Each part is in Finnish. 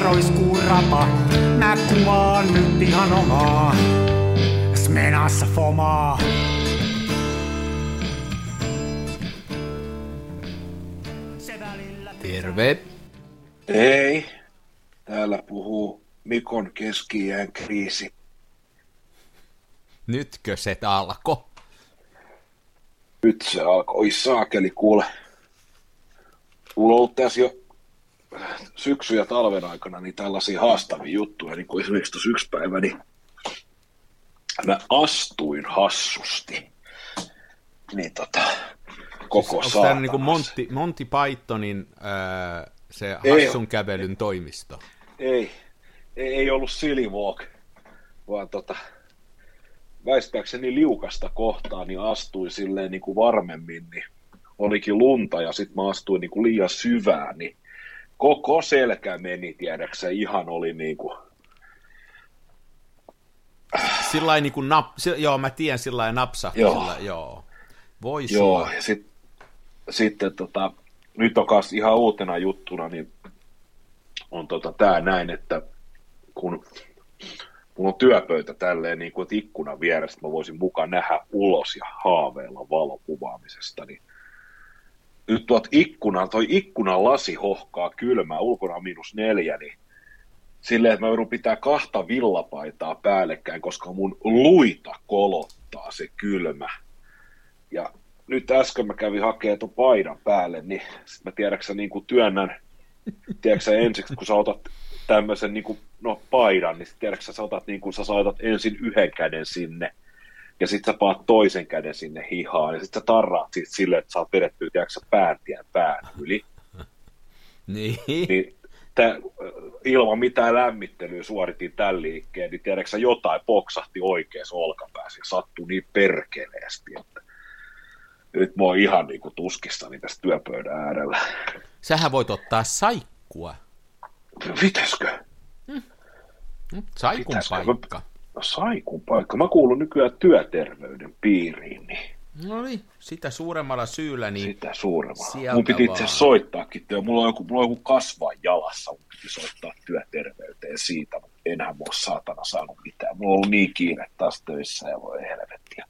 roiskuu rapa. Mä kuvaan nyt ihan omaa. Smenassa fomaa. Terve. Ei. Täällä puhuu Mikon keski kriisi. Nytkö se alko? Nyt se alkoi. Oi saakeli, kuule. Mulla on ollut tässä jo syksy- ja talven aikana niin tällaisia haastavia juttuja, niin kuin esimerkiksi tuossa yksi päivä, niin mä astuin hassusti. Niin tota, koko Onko saatana. tämä niin kuin Monty, Monty Pythonin ää, se Ei hassun oo. kävelyn toimisto? Ei, ei, ei ollut silly walk, vaan tota, väistääkseni liukasta kohtaa, niin astuin silleen niin kuin varmemmin, niin olikin lunta ja sitten mä astuin niin kuin liian syvään, niin koko selkä meni, tiedäksä, ihan oli niin kuin, Sillä niin kuin nap, joo, mä tiedän, sillä lailla napsahti. Joo. Sillä, joo. Voi joo, sulla. ja sit, sitten tota, nyt on kas ihan uutena juttuna, niin on tota tää näin, että kun mulla on työpöytä tälleen niin kuin, että ikkunan vieressä, mä voisin mukaan nähdä ulos ja haaveilla valokuvaamisesta, niin nyt tuot ikkunan, toi ikkunan lasi hohkaa kylmää, ulkona on miinus neljä, niin silleen, että mä joudun pitää kahta villapaitaa päällekkäin, koska mun luita kolottaa se kylmä. Ja nyt äsken mä kävin hakemaan tuon paidan päälle, niin sit mä tiedäksä niin kuin työnnän, tiedäksä ensiksi, kun sä otat tämmöisen niin kuin, no, paidan, niin sit tiedäksä sä otat niin kuin sä saatat ensin yhden käden sinne, ja sitten sä paat toisen käden sinne hihaan, ja sitten sä tarraat siitä silleen, että saat vedettyä, tiedäksä, pääntien pään yli. Niin. Niin tä, ilman mitään lämmittelyä suoritin tämän liikkeen, niin tiedäksä jotain poksahti oikeassa olkapäässä ja sattui niin perkeleesti, että nyt mä oon ihan niin kuin tuskissani tässä työpöydän äärellä. Sähän voit ottaa saikkua. Pitäisikö? Saikun Pitäisikö? paikka. Saikun paikka. Mä kuulun nykyään työterveyden piiriin, niin No niin, sitä suuremmalla syyllä, niin sitä suuremmalla. Mun piti itse soittaakin työ. Mulla on joku, mulla on joku kasvaa jalassa. Mun piti soittaa työterveyteen siitä, mutta enhän mä oo saatana saanut mitään. Mulla on ollut niin kiire taas töissä ja voi helvettiä.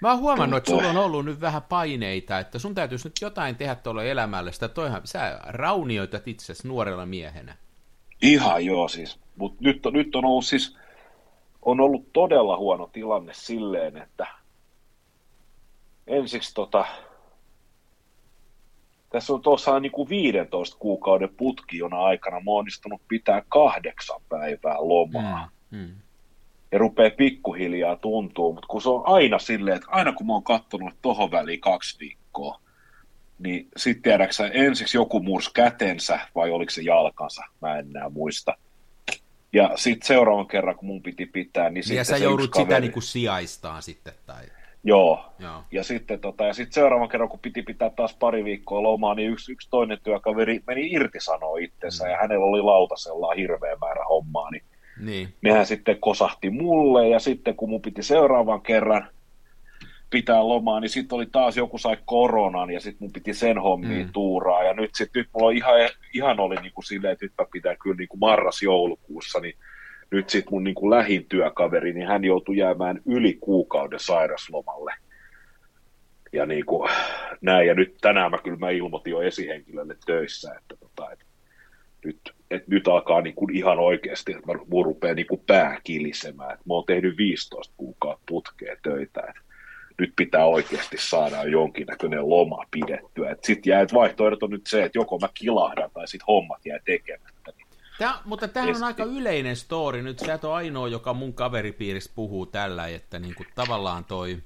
Mä oon huomannut, että sulla on ollut nyt vähän paineita, että sun täytyisi nyt jotain tehdä tuolla elämällä. Sitä toihan, sä raunioitat itsesi nuorella miehenä. Ihan joo siis. Mutta nyt, on- nyt on ollut siis, on ollut todella huono tilanne silleen, että ensiksi tota, tässä on tuossa niin kuin 15 kuukauden putkiona aikana mä oon onnistunut pitää kahdeksan päivää lomaa. Mm. Mm. Ja rupeaa pikkuhiljaa tuntuu, mutta kun se on aina silleen, että aina kun mä oon kattonut tohon väliin kaksi viikkoa, niin sitten tiedäksä, ensiksi joku murs kätensä vai oliko se jalkansa, mä en enää muista. Ja sitten seuraavan kerran, kun mun piti pitää, niin Ja sitten sä se joudut sitä kaveri, niin kuin sijaistaan sitten. Tai... Joo, Joo. ja sitten tota, ja sit seuraavan kerran, kun piti pitää taas pari viikkoa lomaa, niin yksi, yksi toinen työkaveri meni irtisanoa itsensä, Mm. ja hänellä oli lautasella hirveä määrä hommaa, niin Niin. nehän sitten kosahti mulle ja sitten kun mun piti seuraavan kerran pitää lomaa, niin sitten oli taas joku sai koronan ja sitten mun piti sen hommiin Mm. tuuraa ja nyt sitten nyt mulla on ihan, ihan oli niin kuin silleen, että nyt mä pitää kyllä niin kuin marras-joulukuussa, niin nyt sitten mun niin kuin lähin työkaveri, niin hän joutui jäämään yli kuukauden sairaslomalle. Ja niin kuin, näin, ja nyt tänään mä kyllä mä ilmoitin jo esihenkilölle töissä, että, tota, että nyt, että nyt alkaa niin kuin ihan oikeasti, että mun rupeaa niin kuin pää kilisemään. Että mä oon tehnyt 15 kuukautta putkea töitä. Että nyt pitää oikeasti saada jonkinnäköinen loma pidettyä. Sitten jää, että vaihtoehdot on nyt se, että joko mä kilahdan tai sitten hommat jää tekemättä. Niin Tää, mutta tämähän on aika yleinen story. Nyt sä et ole ainoa, joka mun kaveripiirissä puhuu tällä, että niin kuin tavallaan toi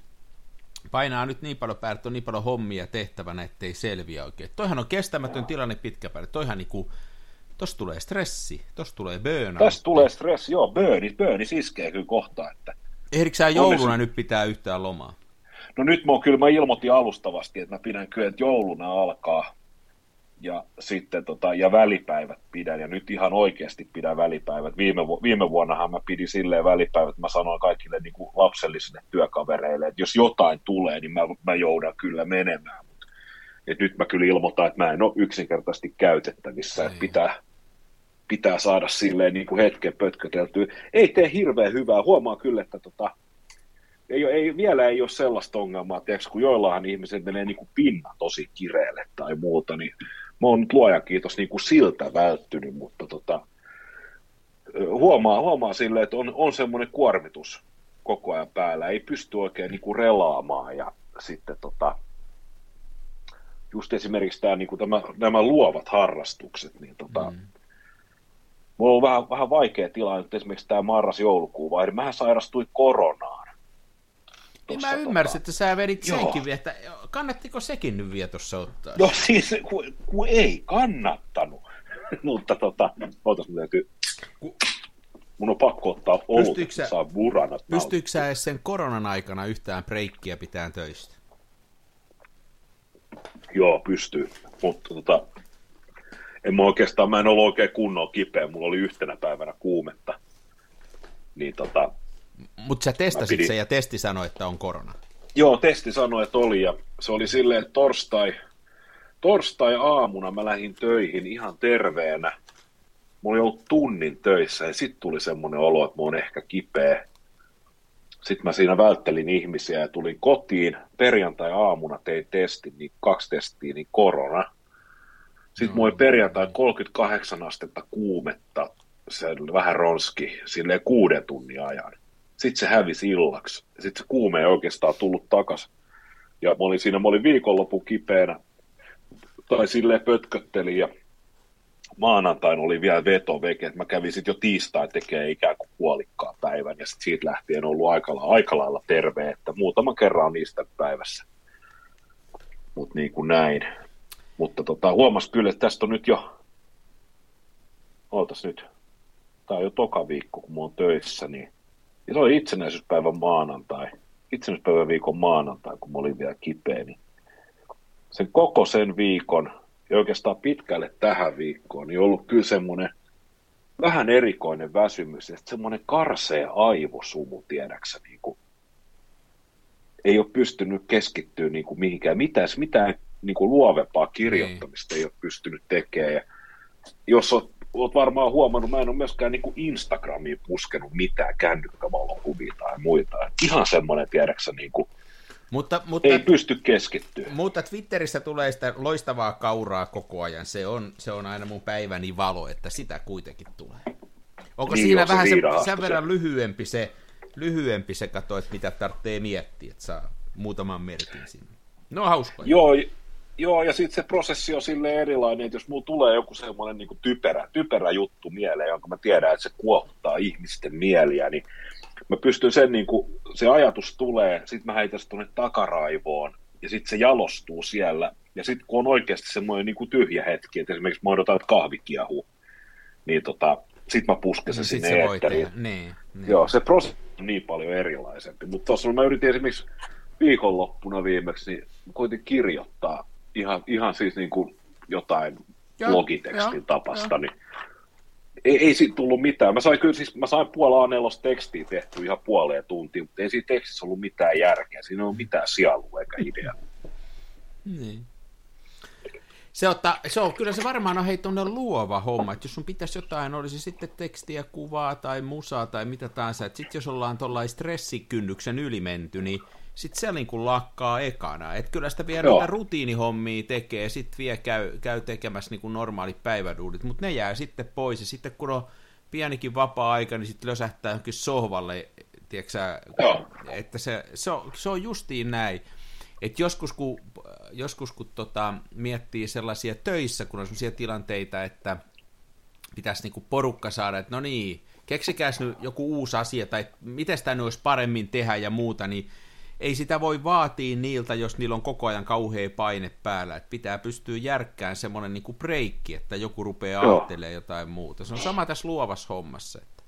painaa nyt niin paljon päälle, on niin paljon hommia tehtävänä, ettei selviä oikein. Toihan on kestämätön tilanne pitkä päälle. Toihan niinku, tossa tulee stressi, tossa tulee burnout. Tästä tulee stressi, joo, burnit, burnit iskee kyllä kohta, että Ehdikö sä jouluna nyt pitää yhtään lomaa? No nyt mä oon kyllä, mä ilmoitin alustavasti, että mä pidän kyllä, että jouluna alkaa ja sitten tota, ja välipäivät pidän, ja nyt ihan oikeasti pidän välipäivät. Viime, vu- viime vuonnahan mä pidin silleen välipäivät, että mä sanoin kaikille niin kuin lapsellisille työkavereille, että jos jotain tulee, niin mä, mä joudan kyllä menemään. Mut, et nyt mä kyllä ilmoitan, että mä en ole yksinkertaisesti käytettävissä, että Niin. pitää, pitää saada silleen niin kuin hetken pötköteltyä. Ei tee hirveän hyvää. Huomaa kyllä, että tota, ei, ei, vielä ei ole sellaista ongelmaa, tiedätkö, kun joillahan ihmiset menee niin kuin pinna tosi kireelle tai muuta, niin mä oon nyt luojan kiitos niin kuin siltä välttynyt, mutta tota, huomaa, huomaa silleen, että on, on semmoinen kuormitus koko ajan päällä, ei pysty oikein niin kuin relaamaan ja sitten tota, just esimerkiksi tämä, niin kuin tämä, nämä luovat harrastukset, niin tota, mm. mulla on vähän, vähän vaikea tilanne, että esimerkiksi tämä marras-joulukuu vai mähän sairastuin koronaan. Niin mä ymmärsin, tota... että sä vedit Joo. senkin, että kannattiko sekin nyt vielä tuossa ottaa? No siis, kun, kun ei kannattanut, mutta tota, ootas, mun täytyy, mun on pakko ottaa olut, että saa buranat Pystyykö sä edes sen koronan aikana yhtään breikkiä pitää töistä? Joo, pystyy, mutta tota, en mä oikeastaan, mä en ollut oikein kunnolla kipeä, mulla oli yhtenä päivänä kuumetta, niin tota, mutta sä testasit pidin... sen ja testi sanoi, että on korona. Joo, testi sanoi, että oli ja se oli silleen, että torstai, torstai aamuna mä lähdin töihin ihan terveenä. Mulla oli ollut tunnin töissä ja sitten tuli semmoinen olo, että mä oon ehkä kipeä. Sitten mä siinä välttelin ihmisiä ja tulin kotiin. Perjantai-aamuna tein testin, niin kaksi testiä, niin korona. Sitten mulla oli perjantai 38 astetta kuumetta, se vähän ronski, silleen kuuden tunnin ajan. Sitten se hävisi illaksi. Sitten se kuume ei oikeastaan tullut takaisin. Ja mä olin siinä, mä olin viikonloppu kipeänä, tai silleen pötköttelin, ja maanantain oli vielä vetoveke, että mä kävin sitten jo tiistai tekee ikään kuin puolikkaan päivän, ja sitten siitä lähtien ollut aika, aika lailla terve, että muutama kerran niistä päivässä. Mutta niin kuin näin. Mutta tota, huomas kyllä, että tästä on nyt jo, ootas nyt, tämä on jo toka viikko, kun mä oon töissä, niin ja se oli itsenäisyyspäivän maanantai, itsenäisyyspäivän viikon maanantai, kun mä olin vielä kipeä, niin sen koko sen viikon ja oikeastaan pitkälle tähän viikkoon, niin ollut kyllä semmoinen vähän erikoinen väsymys, että semmoinen karsea aivosumu, tiedäksä, niin kuin, ei ole pystynyt keskittyä niin kuin mihinkään, mitään, mitään niin kuin luovempaa kirjoittamista ei, ei ole pystynyt tekemään. Ja jos on oot varmaan huomannut, mä en ole myöskään niin Instagramiin puskenut mitään kännykkävalokuvia tai muita. Ihan semmoinen, tiedäksä, niin kuin, mutta, mutta, ei pysty keskittyä. Mutta Twitterissä tulee sitä loistavaa kauraa koko ajan. Se on, se on aina mun päiväni valo, että sitä kuitenkin tulee. Onko niin siinä vähän se, sen verran lyhyempi se, lyhyempi se kato, että mitä tarvitsee miettiä, että saa muutaman merkin sinne. No hauskoja. Joo, Joo, ja sitten se prosessi on sille erilainen, että jos mulla tulee joku semmoinen niin typerä, typerä juttu mieleen, jonka mä tiedän, että se kuohuttaa ihmisten mieliä, niin mä pystyn sen, niin kuin, se ajatus tulee, sitten mä heitän tuonne takaraivoon, ja sitten se jalostuu siellä, ja sitten kun on oikeasti semmoinen niin kuin tyhjä hetki, että esimerkiksi mä odotan, että kahvi kiehuu, niin tota, sitten mä pusken se no, sinne se eetteriin. Niin, niin. Joo, se prosessi on niin paljon erilaisempi, mutta tuossa mä yritin esimerkiksi viikonloppuna viimeksi niin kuitenkin kirjoittaa ihan, ihan siis niin kuin jotain ja, blogitekstin ja, tapasta, ja. niin ei, ei siitä tullut mitään. Mä sain kyllä siis, mä sain puolaa nelos tekstiä tehty ihan puoleen tuntiin, mutta ei siinä tekstissä ollut mitään järkeä. Siinä ei ollut mitään sielua eikä idea. Niin. Se, ottaa, se on, kyllä se varmaan on hei luova homma, että jos sun pitäisi jotain, olisi sitten tekstiä, kuvaa tai musaa tai mitä tahansa, että sitten jos ollaan tuollainen stressikynnyksen ylimenty, niin sitten se niin kuin lakkaa ekana. Että kyllä sitä vielä niitä rutiinihommia tekee, sitten vielä käy, käy tekemässä niin kuin normaalit päiväduudit, mutta ne jää sitten pois. Ja sitten kun on pienikin vapaa-aika, niin sitten lösähtää johonkin sohvalle, tiedätkö, että se, se, on, se on justiin näin. Et joskus kun, joskus kun tota, miettii sellaisia töissä, kun on sellaisia tilanteita, että pitäisi niinku porukka saada, että no niin, keksikääs nyt joku uusi asia, tai miten sitä nyt olisi paremmin tehdä ja muuta, niin ei sitä voi vaatia niiltä, jos niillä on koko ajan kauhea paine päällä. Että pitää pystyä järkkään semmoinen niin breikki, että joku rupeaa ajattelemaan jotain muuta. Se on sama tässä luovassa hommassa. Että...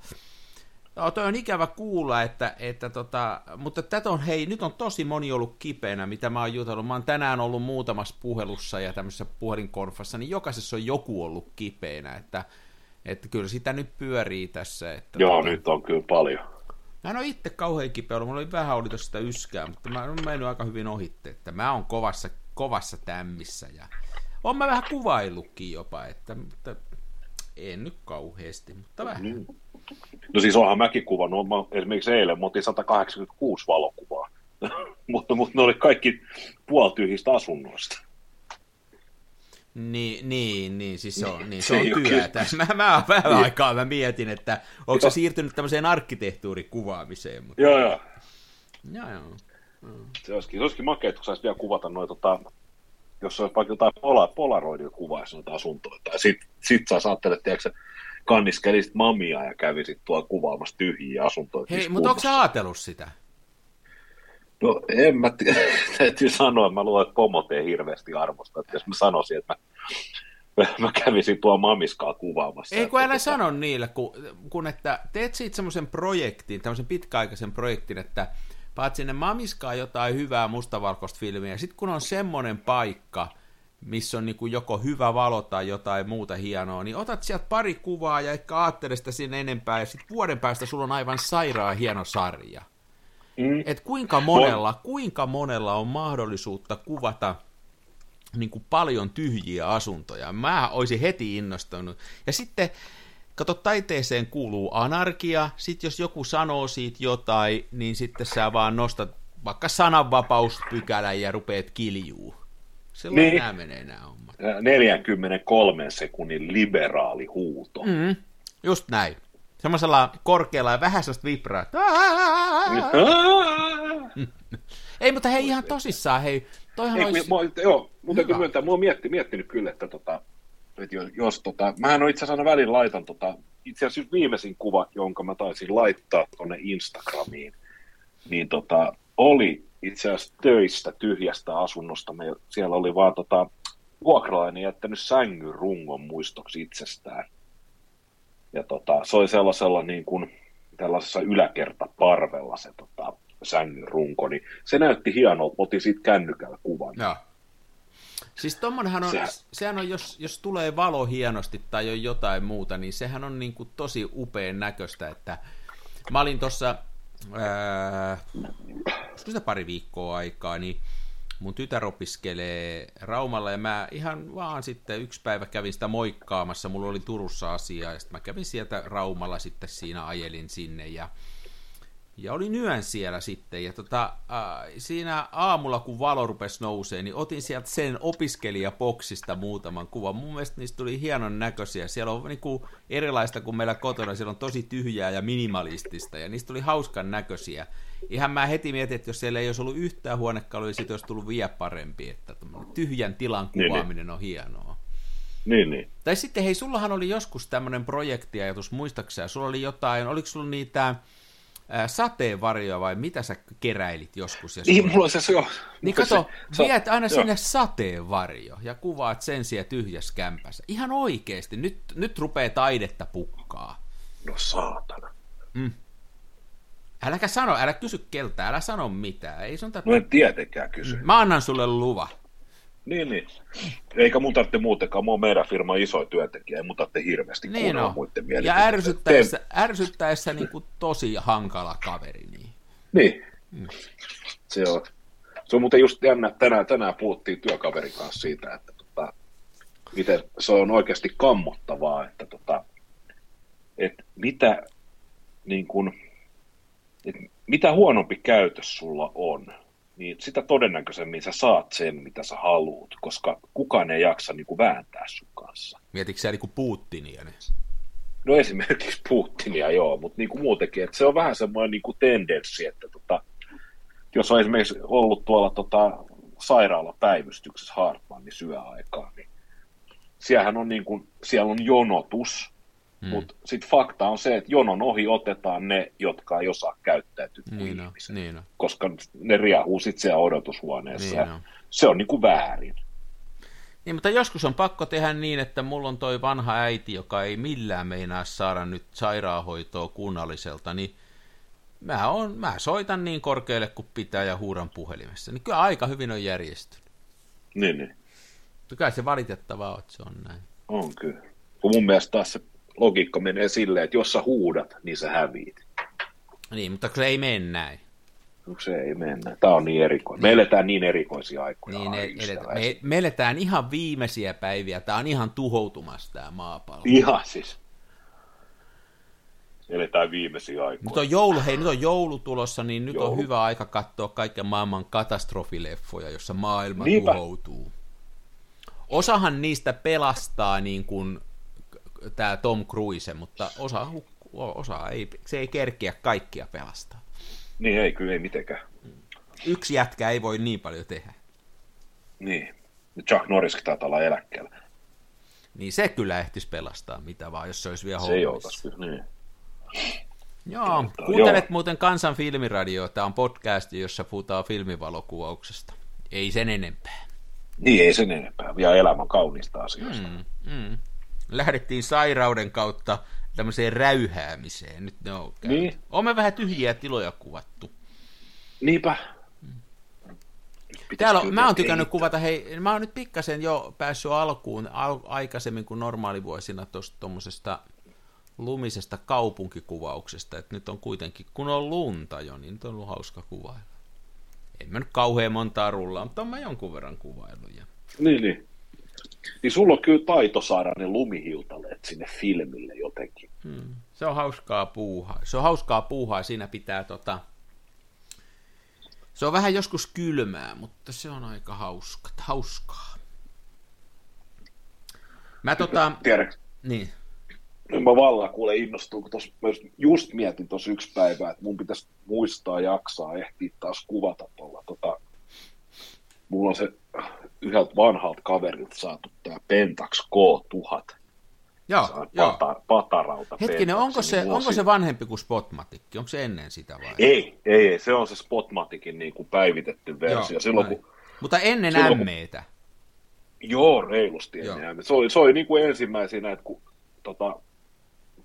No, toi on ikävä kuulla, että, että tota, mutta tätä on, hei, nyt on tosi moni ollut kipeänä, mitä mä oon jutellut. Mä oon tänään ollut muutamassa puhelussa ja tämmöisessä puhelinkonfassa, niin jokaisessa on joku ollut kipeänä, että, että kyllä sitä nyt pyörii tässä. Että Joo, tota... nyt on kyllä paljon. Mä en ole itse kauhean kipeä ollut, mulla oli vähän oli sitä yskää, mutta mä oon mennyt aika hyvin ohitte, että mä oon kovassa, kovassa tämmissä ja on mä vähän kuvaillutkin jopa, että, mutta en nyt kauheasti, mutta vähän. Niin. No siis onhan mäkin kuvannut, mä, esimerkiksi eilen mä otin 186 valokuvaa, mutta, mutta ne oli kaikki puoltyhjistä asunnoista. Niin, niin, niin, siis se on, niin, se on työtä. Mä, mä vähän niin. aikaa mä mietin, että onko se siirtynyt tämmöiseen arkkitehtuurikuvaamiseen. Mutta... Joo, joo. Joo, joo. Se olisikin, se olisikin makea, kun saisi vielä kuvata noita, tota, jos olisi vaikka jotain pola, polaroidia kuvaisi noita asuntoja. Tai sit, sit sä ajattelet, tiedätkö, kanniskelisit mamia ja kävisit tuolla kuvaamassa tyhjiä asuntoja. Hei, mutta onko sä ajatellut sitä? No en mä tiedä, täytyy sanoa, että mä luulen, että pomot ei hirveästi arvosta, että jos mä sanoisin, että mä, mä kävisin tuo mamiskaa kuvaamassa. Ei kun älä tota... sano niille, kun, kun että teet siitä semmoisen projektin, tämmöisen pitkäaikaisen projektin, että paat sinne mamiskaa jotain hyvää mustavalkoista filmiä, ja sitten kun on semmoinen paikka, missä on niin joko hyvä valo tai jotain muuta hienoa, niin otat sieltä pari kuvaa ja ehkä ajattele sitä sinne enempää, ja sitten vuoden päästä sulla on aivan sairaan hieno sarja. Mm. Et kuinka monella, kuinka monella on mahdollisuutta kuvata niin kuin paljon tyhjiä asuntoja. Mä olisin heti innostunut. Ja sitten, kato, taiteeseen kuuluu anarkia, sitten jos joku sanoo siitä jotain, niin sitten sä vaan nostat vaikka sananvapauspykälän ja rupeat kiljuu. Silloin niin. nämä menee nämä hommat. 43 sekunnin liberaali huuto. Mm, just näin. Semmoisella korkealla ja vähän sellaista vibraa. Ei, mutta hei ihan tosissaan, hei. Toihan Ei, olisi... mua, joo, mutta täytyy myöntää, mua on mietti, miettinyt kyllä, että, tota, että jos, jos tota, mähän on itse asiassa välin laitan, tota, itse asiassa viimeisin kuva, jonka mä taisin laittaa tuonne Instagramiin, niin tota, oli itse asiassa töistä tyhjästä asunnosta. Me, siellä oli vaan tota, vuokralainen jättänyt sängyn rungon muistoksi itsestään. Ja tota, se oli sellaisella niin kuin, tällaisessa yläkertaparvella se tota, sängyn runko, niin se näytti hienolta, otin siitä kännykällä kuvan. Ja. Siis on, sehän, sehän on jos, jos tulee valo hienosti tai on jotain muuta, niin sehän on niin kuin tosi upean näköistä, että mä olin tuossa, sitä pari viikkoa aikaa, niin mun tytär opiskelee Raumalla ja mä ihan vaan sitten yksi päivä kävin sitä moikkaamassa, mulla oli Turussa asiaa ja sitten mä kävin sieltä Raumalla sitten siinä ajelin sinne ja ja oli yön siellä sitten, ja tota, äh, siinä aamulla kun valo rupesi nousee, niin otin sieltä sen opiskelijapoksista muutaman kuvan. Mun mielestä niistä tuli hienon näköisiä. Siellä on niinku erilaista kuin meillä kotona, siellä on tosi tyhjää ja minimalistista, ja niistä tuli hauskan näköisiä. Ihan mä heti mietin, että jos siellä ei olisi ollut yhtään huonekaluja, niin siitä olisi tullut vielä parempi, että tyhjän tilan kuvaaminen niin, niin. on hienoa. Niin, niin. Tai sitten hei, sullahan oli joskus tämmöinen projektiajatus, muistaakseni, sulla oli jotain, oliko sulla niitä sateenvarjoja vai mitä sä keräilit joskus? Ja niin, mulla on se jo. Niin kato, se, viet aina jo. sinne sateenvarjo ja kuvaat sen siellä tyhjässä kämpässä. Ihan oikeesti, nyt, nyt rupeaa taidetta pukkaa. No saatana. Mm. Äläkä sano, älä kysy keltä, älä sano mitään. Ei sun tätä... No en tietenkään kysy. Mä annan sulle luva. Niin, niin. Eikä mun tarvitse muutenkaan, mä oon meidän firman iso työntekijä, ei mun tarvitse hirveästi niin no. muiden Ja ärsyttäessä, Teen... ärsyttäessä niin kuin tosi hankala kaveri. Niin. niin. Mm. Se on. Se on muuten just jännä, tänään, tänään puhuttiin työkaverin kanssa siitä, että tota, miten se on oikeasti kammottavaa, että tota, että mitä, niin kun, että mitä huonompi käytös sulla on, niin sitä todennäköisemmin sä saat sen, mitä sä haluut, koska kukaan ei jaksa niin kuin vääntää sun kanssa. Mietitkö sä niin kuin Putinia? Niin? No esimerkiksi Putinia, joo, mutta niin kuin muutenkin, että se on vähän semmoinen niin kuin tendenssi, että tota, jos on esimerkiksi ollut tuolla tota, sairaalapäivystyksessä Hartmannin syöaikaa, niin siellähän on, niin kuin, siellä on jonotus, Mm. Mutta sitten fakta on se, että jonon ohi otetaan ne, jotka ei osaa käyttäytyä niin ihmiset. Niin on. Koska ne riahuu sitten siellä odotushuoneessa. Niin on. Se on niinku väärin. Niin, mutta joskus on pakko tehdä niin, että mulla on toi vanha äiti, joka ei millään meinaa saada nyt sairaanhoitoa kunnalliselta, niin mä, on, mä soitan niin korkealle kuin pitää ja huudan puhelimessa. Niin kyllä aika hyvin on järjestynyt. Niin, niin. Kyllä se valitettavaa että se on näin. On kyllä. Kun mun mielestä taas se logiikka menee silleen, että jos sä huudat, niin sä häviit. Niin, mutta se ei mene näin. No se ei mennä. Tämä on niin erikoinen. Me eletään niin erikoisia aikoja. Niin, ai, elet, me, me eletään ihan viimeisiä päiviä. Tämä on ihan tuhoutumassa tämä maapallo. Ihan siis. Eletään viimeisiä aikoja. Nyt on joulu, hei, nyt on joulu tulossa, niin nyt Joulu. on hyvä aika katsoa kaiken maailman katastrofileffoja, jossa maailma Niinpä. tuhoutuu. Osahan niistä pelastaa niin kuin tämä Tom Cruise, mutta osa, hukkuu- osa ei, se ei kerkeä kaikkia pelastaa. Niin ei, kyllä ei mitenkään. Yksi jätkä ei voi niin paljon tehdä. Niin. Chuck Norriskin taitaa olla eläkkeellä. Niin se kyllä ehtisi pelastaa mitä vaan, jos se olisi vielä Se ei oltaisi kyllä, niin. Joo, Kertaa, kuuntelet joo. muuten Kansan filmiradio, tämä on podcast, jossa puhutaan filmivalokuvauksesta. Ei sen enempää. Niin, ei sen enempää. Vielä elämän kauniista asioista. Mm, mm. Lähdettiin sairauden kautta tämmöiseen räyhäämiseen. Nyt ne on käynyt. Niin. Olemme vähän tyhjiä tiloja kuvattu. Niinpä. Pitäis Täällä on, mä oon kehittää. tykännyt kuvata, hei, mä oon nyt pikkasen jo päässyt alkuun al, aikaisemmin kuin normaalivuosina tuosta tuommoisesta lumisesta kaupunkikuvauksesta, että nyt on kuitenkin, kun on lunta jo, niin nyt on ollut hauska kuvailla. En mä nyt kauhean montaa rullaa, mutta on mä jonkun verran kuvailut. Ja... Niin, niin. Niin sulla on kyllä taito saada ne lumihiutaleet sinne filmille jotenkin. Hmm. Se on hauskaa puuhaa. Se on hauskaa puuhaa, siinä pitää tota... Se on vähän joskus kylmää, mutta se on aika hauska, hauskaa. Mä tota... Tiedätkö, Niin. nyt mä vallan kuule innostun, kun tos, mä just- just mietin tuossa yksi päivä, että mun pitäisi muistaa jaksaa ehtiä taas kuvata tuolla. Tota, mulla on se yhdeltä vanhalta kaverilta saatu tää Pentax K1000. Joo, joo. Pata, patarauta Hetkinen, Pentax, onko se, niin onko se vanhempi kuin Spotmatic? Onko se ennen sitä vai? Ei, ei, ei, se on se Spotmaticin niin kuin päivitetty versio. Silloin, näin. kun, Mutta ennen silloin, kun- M-tä. Joo, reilusti Joo. ennen. Se oli, se oli niin kuin ensimmäisenä, että kun tota,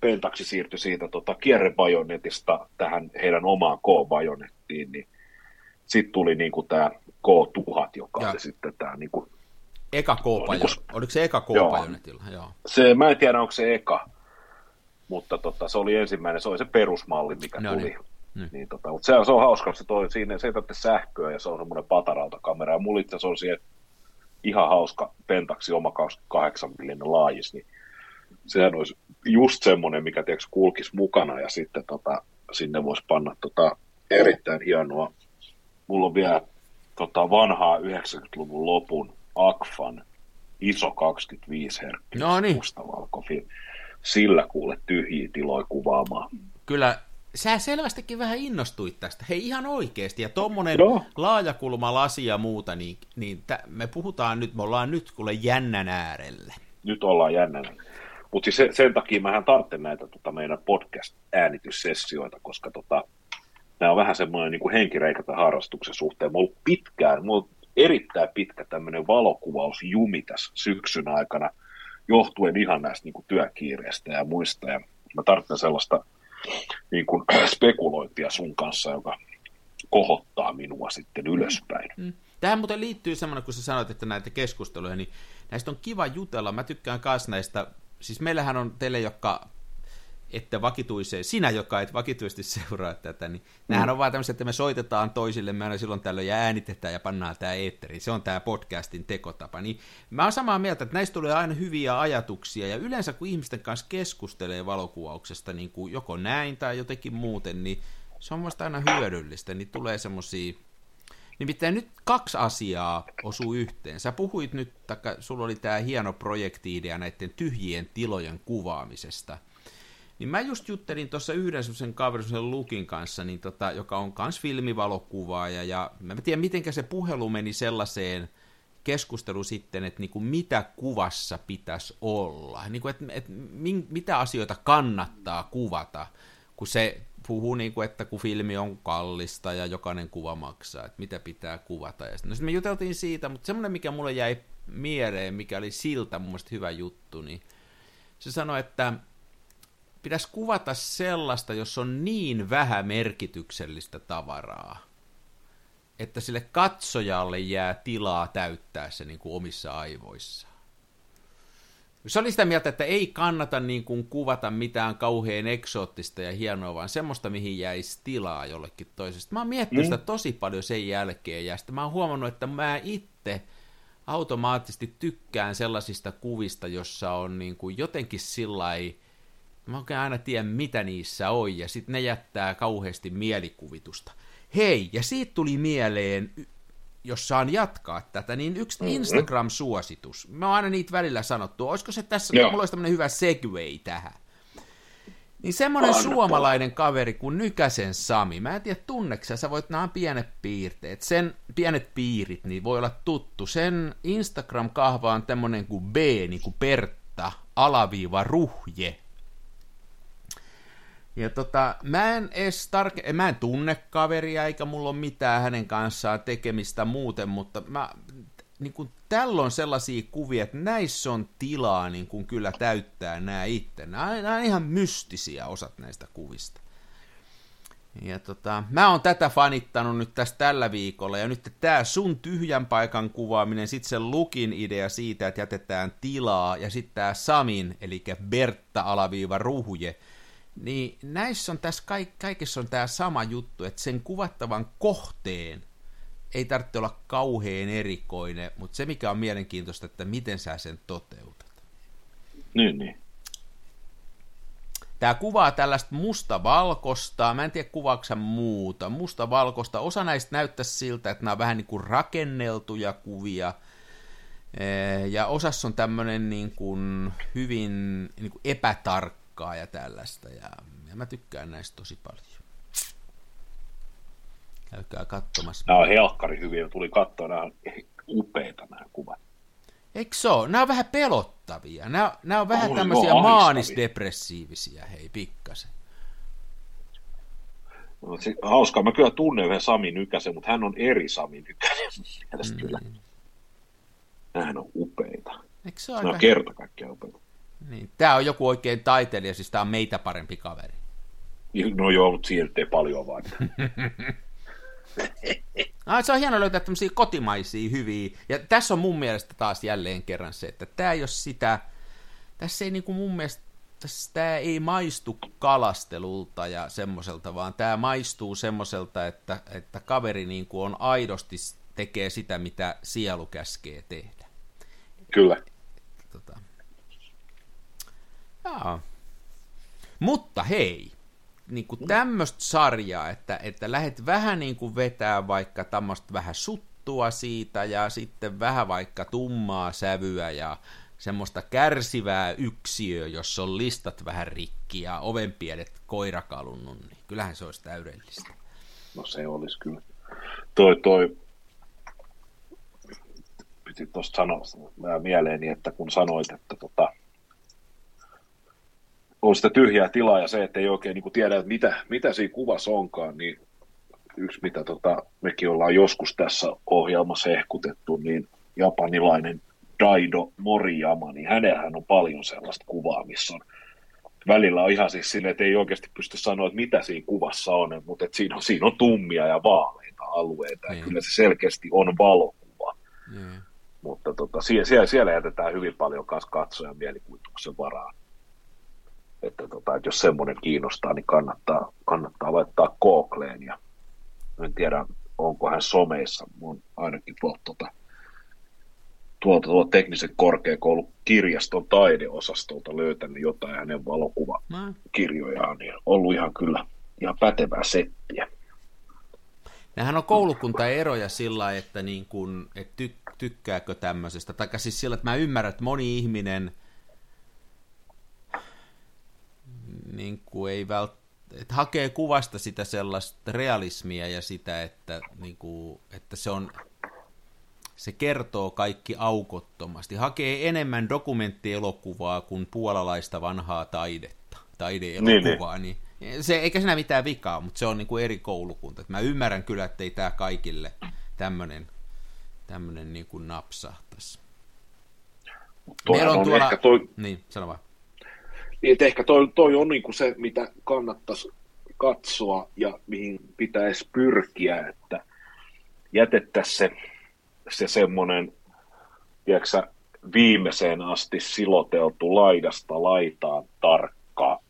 Pentaxi siirtyi siitä tota, kierrebajonetista tähän heidän omaan K-bajonettiin, niin sitten tuli niin kuin tämä K1000, joka Joo. oli sitten tämä, niin kuin, Eka k Oliko- Oliko se eka k Joo. Joo. se, mä en tiedä onko se eka, mutta tota, se oli ensimmäinen, se oli se perusmalli, mikä No tuli. niin. Niin. Niin, tota, mutta se, on- se on hauska, se toi, siinä se ei tarvitse sähköä ja se on semmoinen patarautakamera. Ja mulla itse on siihen ihan hauska Pentaxi oma 28 millinen laajis, niin sehän olisi just semmoinen, mikä tiedätkö, kulkisi mukana ja sitten tota, sinne voisi panna tota, erittäin hienoa. Mulla on vielä tota, vanhaa 90-luvun lopun Akfan iso 25 herkkyys No niin. mustavalkofilmi. Sillä kuule tyhjiä tiloja kuvaamaan. Kyllä, sä selvästikin vähän innostuit tästä. Hei, ihan oikeasti. Ja tommonen Joo. laajakulma lasi ja muuta, niin, niin tä, me puhutaan nyt, me ollaan nyt kuule jännän äärellä. nyt ollaan jännänä. Mutta siis se, sen takia mähän tarvitsen näitä tota, meidän podcast-äänityssessioita, koska tota, nämä on vähän semmoinen niin henkireikä tämän harrastuksen suhteen. Mulla on ollut pitkään, mulla on erittäin pitkä tämmöinen valokuvausjumi tässä syksyn aikana, johtuen ihan näistä niin kuin työkiireistä ja muista. Ja mä tarvitsen sellaista niin kuin, spekulointia sun kanssa, joka kohottaa minua sitten ylöspäin. Mm. Tähän muuten liittyy semmoinen, kun sä sanoit, että näitä keskusteluja, niin näistä on kiva jutella. Mä tykkään myös näistä, siis meillähän on teille, jotka että vakituiseen, sinä, joka et vakituisesti seuraa tätä, niin mm. nämähän on vaan tämmöiset, että me soitetaan toisille, me aina silloin tällöin ja äänitetään ja pannaan tämä eetteriin. Se on tämä podcastin tekotapa. Niin mä oon samaa mieltä, että näistä tulee aina hyviä ajatuksia, ja yleensä kun ihmisten kanssa keskustelee valokuvauksesta, niin kuin joko näin tai jotenkin muuten, niin se on musta aina hyödyllistä, niin tulee semmoisia Nimittäin nyt kaksi asiaa osuu yhteen. Sä puhuit nyt, taikka sulla oli tämä hieno projekti-idea näiden tyhjien tilojen kuvaamisesta. Niin mä just juttelin tuossa yhden semmoisen kaverin, semmoisen Lukin kanssa, niin tota, joka on kans filmivalokuvaaja, ja mä en tiedä, miten se puhelu meni sellaiseen keskustelu sitten, että niinku mitä kuvassa pitäisi olla, niinku, että et, min, mitä asioita kannattaa kuvata, kun se puhuu, niin kuin, että kun filmi on kallista ja jokainen kuva maksaa, että mitä pitää kuvata. Ja sitten, no, sitten me juteltiin siitä, mutta semmoinen, mikä mulle jäi mieleen, mikä oli siltä mun mielestä hyvä juttu, niin se sanoi, että pitäisi kuvata sellaista, jos on niin vähän merkityksellistä tavaraa, että sille katsojalle jää tilaa täyttää se niin kuin omissa aivoissaan. Se oli sitä mieltä, että ei kannata niin kuin kuvata mitään kauhean eksoottista ja hienoa, vaan semmoista, mihin jäisi tilaa jollekin toisesta. Mä oon miettinyt mm. sitä tosi paljon sen jälkeen, ja sitten mä oon huomannut, että mä itse automaattisesti tykkään sellaisista kuvista, jossa on niin kuin jotenkin sillä mä oikein aina tiedä, mitä niissä on, ja sitten ne jättää kauheasti mielikuvitusta. Hei, ja siitä tuli mieleen jos saan jatkaa tätä, niin yksi mm-hmm. Instagram-suositus. Mä oon aina niitä välillä sanottu. Olisiko se tässä, Joo. mulla olisi tämmöinen hyvä segway tähän. Niin semmoinen Anna suomalainen kaveri kuin Nykäsen Sami, mä en tiedä tunneksä, sä voit nämä pienet piirteet, sen pienet piirit, niin voi olla tuttu. Sen Instagram-kahva on tämmöinen kuin B, niin kuin Pertta, alaviiva ruhje, ja tota, mä en edes tarke- mä en tunne kaveria, eikä mulla ole mitään hänen kanssaan tekemistä muuten, mutta mä, niin kuin, tällä on sellaisia kuvia, että näissä on tilaa niin kuin kyllä täyttää nämä itse. Nämä, nämä on ihan mystisiä osat näistä kuvista. Ja tota, mä oon tätä fanittanut nyt tässä tällä viikolla, ja nyt tämä sun tyhjän paikan kuvaaminen, sitten se Lukin idea siitä, että jätetään tilaa, ja sitten tämä Samin, eli Bertta alaviiva ruhje, niin näissä on tässä kaikessa on tämä sama juttu, että sen kuvattavan kohteen ei tarvitse olla kauhean erikoinen, mutta se mikä on mielenkiintoista, että miten sä sen toteutat. Niin, niin. Tämä kuvaa tällaista mustavalkosta, mä en tiedä kuvaaksa muuta, mustavalkosta. Osa näistä näyttäisi siltä, että nämä on vähän niin kuin rakenneltuja kuvia, ja osassa on tämmöinen niin kuin hyvin niin kuin epätarkka porukkaa ja tällaista. Ja, ja mä tykkään näistä tosi paljon. Käykää katsomassa. Nämä on helkkari hyviä. Tuli katsoa, nämä on upeita nämä kuvat. Eikö se ole? Nämä on vähän pelottavia. Nämä, nämä on vähän tämmöisiä maanisdepressiivisiä, hei, pikkasen. No, se, hauskaa. Mä kyllä tunnen yhden Sami Nykäsen, mutta hän on eri Sami Nykäsen mm. kyllä. Nämähän on upeita. Eikö se ole aika... on kerta kaikkiaan upeita. Niin. Tämä on joku oikein taiteilija, siis tämä on meitä parempi kaveri. No joo, mutta siinä ei paljon vaan. ah, se on hieno löytää tämmöisiä kotimaisia hyviä. Ja tässä on mun mielestä taas jälleen kerran se, että tämä ei ole sitä, tässä ei niinku mun mielestä, tämä ei maistu kalastelulta ja semmoiselta, vaan tämä maistuu semmoiselta, että, että kaveri niinku on aidosti tekee sitä, mitä sielu käskee tehdä. Kyllä. Jaa. Mutta hei, niin kuin tämmöistä sarjaa, että, että lähdet vähän niin kuin vetää vaikka tämmöistä vähän suttua siitä ja sitten vähän vaikka tummaa sävyä ja semmoista kärsivää yksiöä, jossa on listat vähän rikki ja ovenpienet koirakalunnut, niin kyllähän se olisi täydellistä. No se olisi kyllä. Toi, toi, piti tuosta sanoa mieleeni, että kun sanoit, että tota, on sitä tyhjää tilaa ja se, että ei oikein niin tiedä, että mitä, mitä siinä kuvassa onkaan, niin yksi, mitä tota, mekin ollaan joskus tässä ohjelmassa ehkutettu, niin japanilainen Daido Moriyama, niin hänellähän on paljon sellaista kuvaa, missä on välillä on ihan siis silleen, että ei oikeasti pysty sanoa, että mitä siinä kuvassa on, mutta että siinä, on, siinä on tummia ja vaaleita alueita, niin. ja kyllä se selkeästi on valokuva. Niin. Mutta tota, siellä, siellä jätetään hyvin paljon katsojan mielikuvituksen varaan että, tota, että jos semmoinen kiinnostaa, niin kannattaa, kannattaa laittaa Googleen ja en tiedä, onko hän someissa, mun ainakin tuolta, tuota, tuolta, tuolta teknisen korkeakoulun kirjaston taideosastolta löytänyt jotain hänen valokuvakirjojaan, niin ollut ihan kyllä ihan pätevää settiä. Nämähän on koulukuntaeroja sillä että, niin kun, että tykkääkö tämmöisestä, tai siis sillä, että mä ymmärrän, että moni ihminen – niin kuin ei vält, että hakee kuvasta sitä sellaista realismia ja sitä, että, niin kuin, että se on se kertoo kaikki aukottomasti. Hakee enemmän dokumenttielokuvaa kuin puolalaista vanhaa taidetta, taideelokuvaa, niin, niin se, eikä siinä mitään vikaa, mutta se on niin kuin eri koulukunta. Mä ymmärrän kyllä, että ei tämä kaikille tämmöinen tämmönen niin kuin napsahtaisi. Meillä on, on tuolla... Toi... Niin, sano vaan. Niin, että ehkä toi, toi on niin kuin se, mitä kannattaisi katsoa ja mihin pitäisi pyrkiä, että jätettäisiin se, se semmoinen, tiedätkö viimeiseen asti siloteltu laidasta laitaan tarkka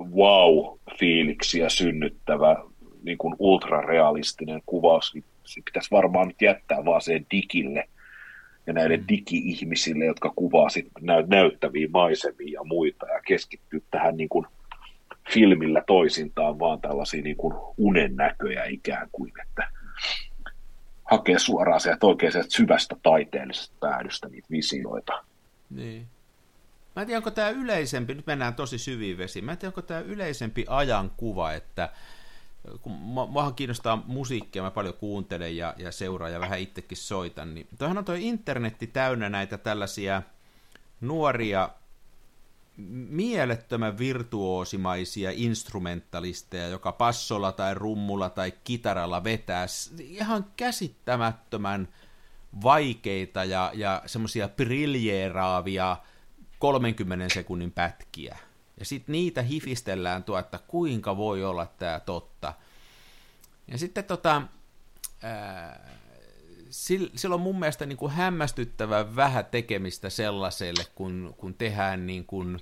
wow-fiiliksiä synnyttävä niin kuin ultrarealistinen kuvaus, niin se pitäisi varmaan nyt jättää vaan sen digille ja näille digi-ihmisille, jotka kuvaa sitten näyttäviä maisemia ja muita ja keskittyy tähän niin kuin filmillä toisintaan vaan tällaisia niin kuin unen näköjä ikään kuin, että hakee suoraan sieltä oikein sieltä syvästä taiteellisesta päädystä niitä visioita. Niin. Mä en tiedä, onko tämä yleisempi, nyt mennään tosi syviin vesiin, mä en tiedä, onko tämä yleisempi ajankuva, että kun muahan kiinnostaa musiikkia, mä paljon kuuntelen ja, ja seuraan ja vähän itsekin soitan, niin toihan on toi internetti täynnä näitä tällaisia nuoria mielettömän virtuoosimaisia instrumentalisteja, joka passolla tai rummulla tai kitaralla vetää ihan käsittämättömän vaikeita ja, ja semmoisia briljeeraavia 30 sekunnin pätkiä. Ja sitten niitä hifistellään tuo, että kuinka voi olla tämä totta. Ja sitten tota, ää, silloin mun mielestä niin kuin hämmästyttävän vähän tekemistä sellaiselle, kun, kun tehdään niin kuin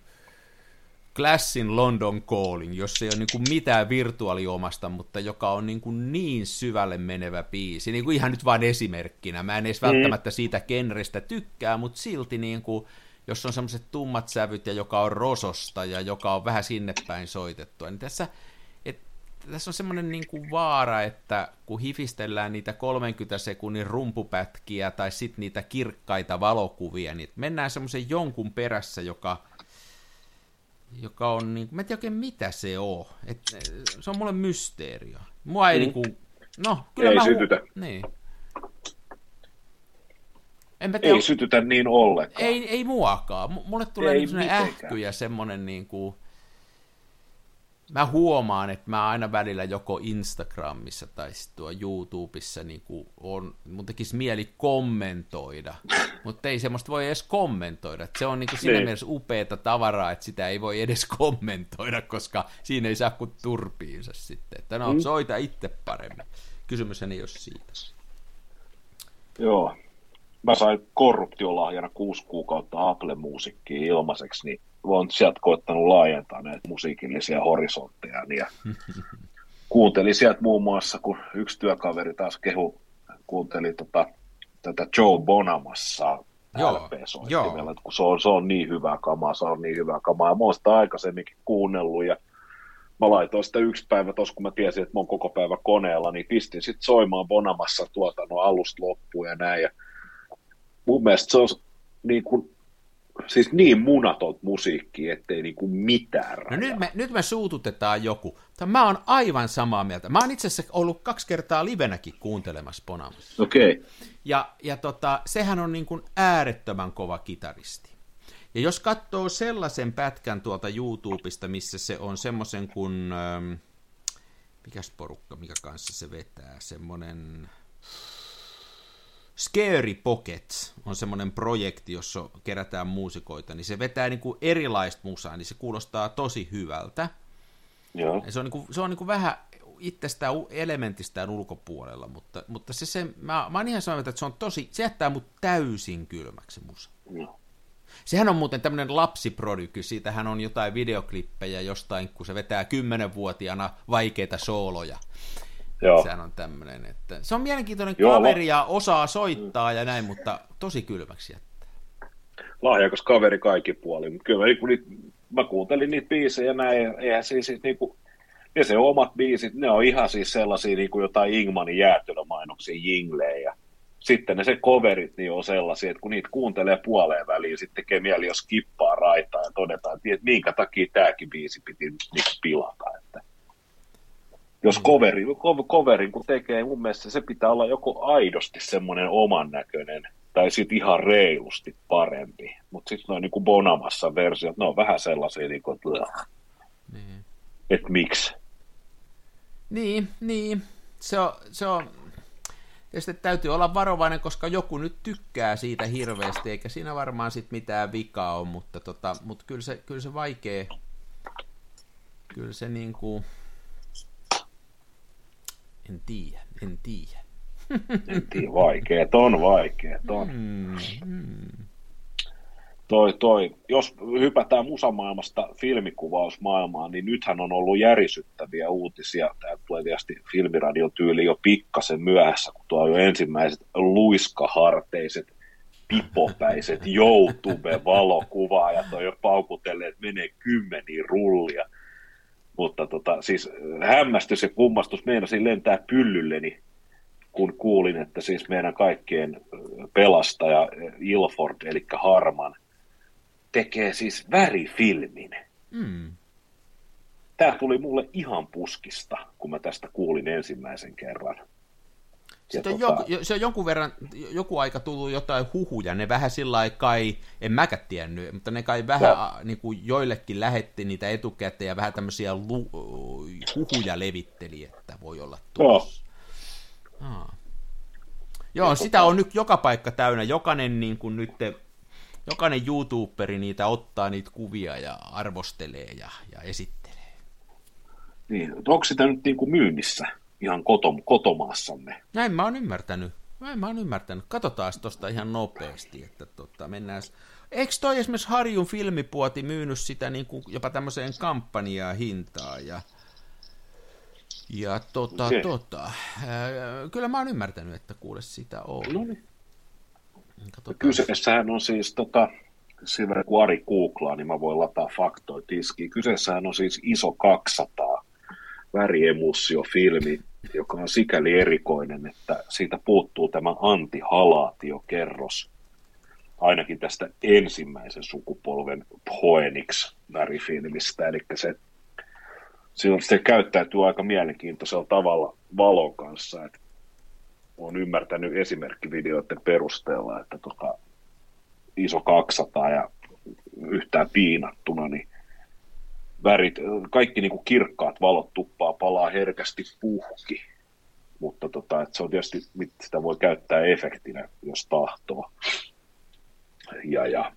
Classin London Calling, jossa ei ole niin kuin mitään virtuaaliomasta, mutta joka on niin, kuin niin syvälle menevä biisi. Niin kuin ihan nyt vain esimerkkinä. Mä en edes mm. välttämättä siitä genrestä tykkää, mutta silti niin kuin, jos on semmoiset tummat sävyt ja joka on rososta ja joka on vähän sinne päin soitettua, niin tässä – tässä on semmoinen niin kuin vaara, että kun hifistellään niitä 30 sekunnin rumpupätkiä tai sitten niitä kirkkaita valokuvia, niin mennään semmoisen jonkun perässä, joka, joka on, niin mä en tiedä oikein mitä se on. Et, se on mulle mysteerio. Mua ei mm. niin kuin, no, kyllä ei mä... sytytä. Niin. Enpä tiedä, ei sytytä niin ollenkaan. Ei, ei muakaan. Mulle tulee ei niin ähky ja semmoinen niin kuin, mä huomaan, että mä aina välillä joko Instagramissa tai tuo YouTubessa niin kuin on, mun tekisi mieli kommentoida, mutta ei semmoista voi edes kommentoida. se on niin kuin siinä niin. mielessä upeata tavaraa, että sitä ei voi edes kommentoida, koska siinä ei saa kuin turpiinsa sitten. Että no, mm. soita itse paremmin. Kysymys ei ole siitä. Joo. Mä sain korruptiolahjana kuusi kuukautta Apple-musiikkia ilmaiseksi, niin olen sieltä koettanut laajentaa näitä musiikillisia horisontteja. Ja kuuntelin sieltä muun muassa, kun yksi työkaveri taas kehu, kuunteli tota, tätä Joe Bonamassa LP-soittimella, kun se on, se on niin hyvä kamaa, se on niin hyvä kamaa. Ja mä oon sitä aikaisemminkin kuunnellut ja mä laitoin sitä yksi päivä tuossa, kun mä tiesin, että mä oon koko päivä koneella, niin pistin sitten soimaan Bonamassa tuotannon alusta loppuun ja näin. Ja mun mielestä se on niin kuin siis niin munaton musiikki, ettei niinku mitään rajaa. No nyt me, nyt me suututetaan joku. Mä oon aivan samaa mieltä. Mä oon itse asiassa ollut kaksi kertaa livenäkin kuuntelemassa Bonamassa. Okei. Okay. Ja, ja tota, sehän on niin kuin äärettömän kova kitaristi. Ja jos katsoo sellaisen pätkän tuolta YouTubesta, missä se on semmoisen kuin, ähm, mikäs porukka, mikä kanssa se vetää, semmoinen Scary Pockets on semmoinen projekti, jossa kerätään muusikoita, niin se vetää niin kuin erilaista musaa, niin se kuulostaa tosi hyvältä. Joo. Ja se on, niin kuin, se on niin kuin vähän itsestään elementistään ulkopuolella, mutta, mutta se, se, mä, mä oon ihan samaa että se on tosi, se jättää mut täysin kylmäksi musa. Joo. Sehän on muuten tämmöinen lapsiprodyky, siitähän on jotain videoklippejä jostain, kun se vetää kymmenenvuotiaana vaikeita sooloja. Joo. Sehän on tämmöinen, että se on mielenkiintoinen Joo, kaveri ja osaa soittaa ja näin, mutta tosi kylmäksi jättää. Lahjakas kaveri kaikki puoli, kyllä mä, kun niitä, mä kuuntelin niitä biisejä näin, eihän siis, siis niinku, ja se omat biisit, ne on ihan siis sellaisia niin kuin jotain Ingmanin jäätelömainoksia, jinglejä. Sitten ne se coverit niin on sellaisia, että kun niitä kuuntelee puoleen väliin, sitten tekee mieli jos skippaa raitaa ja todetaan, että minkä takia tämäkin biisi piti niin pilata. Että jos coveri, coverin kun tekee, mun mielestä se pitää olla joko aidosti semmoinen oman näköinen, tai sitten ihan reilusti parempi. Mutta sitten noin niin Bonamassa versiot, ne on vähän sellaisia, niin kuin, että, niin. että miksi. Niin, niin. Se on, se on, sitten täytyy olla varovainen, koska joku nyt tykkää siitä hirveästi, eikä siinä varmaan sit mitään vikaa ole, mutta, tota, mutta kyllä, se, kyllä se vaikea, kyllä se niin kuin, en tiedä, en tiedä. En tiedä, vaikeet on, vaikeet on. Mm, mm. toi, toi, jos hypätään musamaailmasta filmikuvausmaailmaan, niin nythän on ollut järisyttäviä uutisia. Tämä tulee tietysti filmiradion tyyli jo pikkasen myöhässä, kun tuo on jo ensimmäiset luiskaharteiset, pipopäiset YouTube-valokuvaajat on jo paukutelleet, että menee kymmeniä rullia. Mutta tota, siis hämmästys ja kummastus meinasin lentää pyllylleni, kun kuulin, että siis meidän kaikkien pelastaja Ilford, eli Harman, tekee siis värifilmin. Mm. Tämä tuli mulle ihan puskista, kun mä tästä kuulin ensimmäisen kerran. Sitten on tota... joku, se on jonkun verran, joku aika tullut jotain huhuja, ne vähän sillä kai, en mäkään tiennyt, mutta ne kai vähän no. niin kuin joillekin lähetti niitä etukäteen ja vähän tämmöisiä lu, huhuja levitteli, että voi olla tuossa. No. Ah. Joo, sitä on nyt joka paikka täynnä, jokainen niin kuin nyt jokainen YouTuberi niitä ottaa niitä kuvia ja arvostelee ja, ja esittelee. Niin, onko sitä nyt niin kuin myynnissä ihan kotom, kotomaassamme? Näin mä oon ymmärtänyt. Näin mä oon ymmärtänyt. Katsotaan tuosta ihan nopeasti, että tota, mennään... Eikö toi esimerkiksi Harjun filmipuoti myynyt sitä niin kuin jopa tämmöiseen kampanjaa hintaa ja ja tota, okay. tota, kyllä mä oon ymmärtänyt, että kuule sitä on. No niin. Kyseessähän on siis, tota, sen verran kun Ari googlaa, niin mä voin lataa faktoja tiskiin. Kyseessähän on siis iso 200 väriemussiofilmi, joka on sikäli erikoinen, että siitä puuttuu tämä antihalaatiokerros, ainakin tästä ensimmäisen sukupolven Poenix värifilmistä, eli se, se käyttäytyy aika mielenkiintoisella tavalla valon kanssa, että olen ymmärtänyt esimerkkivideoiden perusteella, että tota, iso 200 ja yhtään piinattuna, niin värit, kaikki niin kuin kirkkaat valot tuppaa palaa herkästi puhki, mutta tota, se on tietysti, sitä voi käyttää efektinä, jos tahtoo. Ja, ja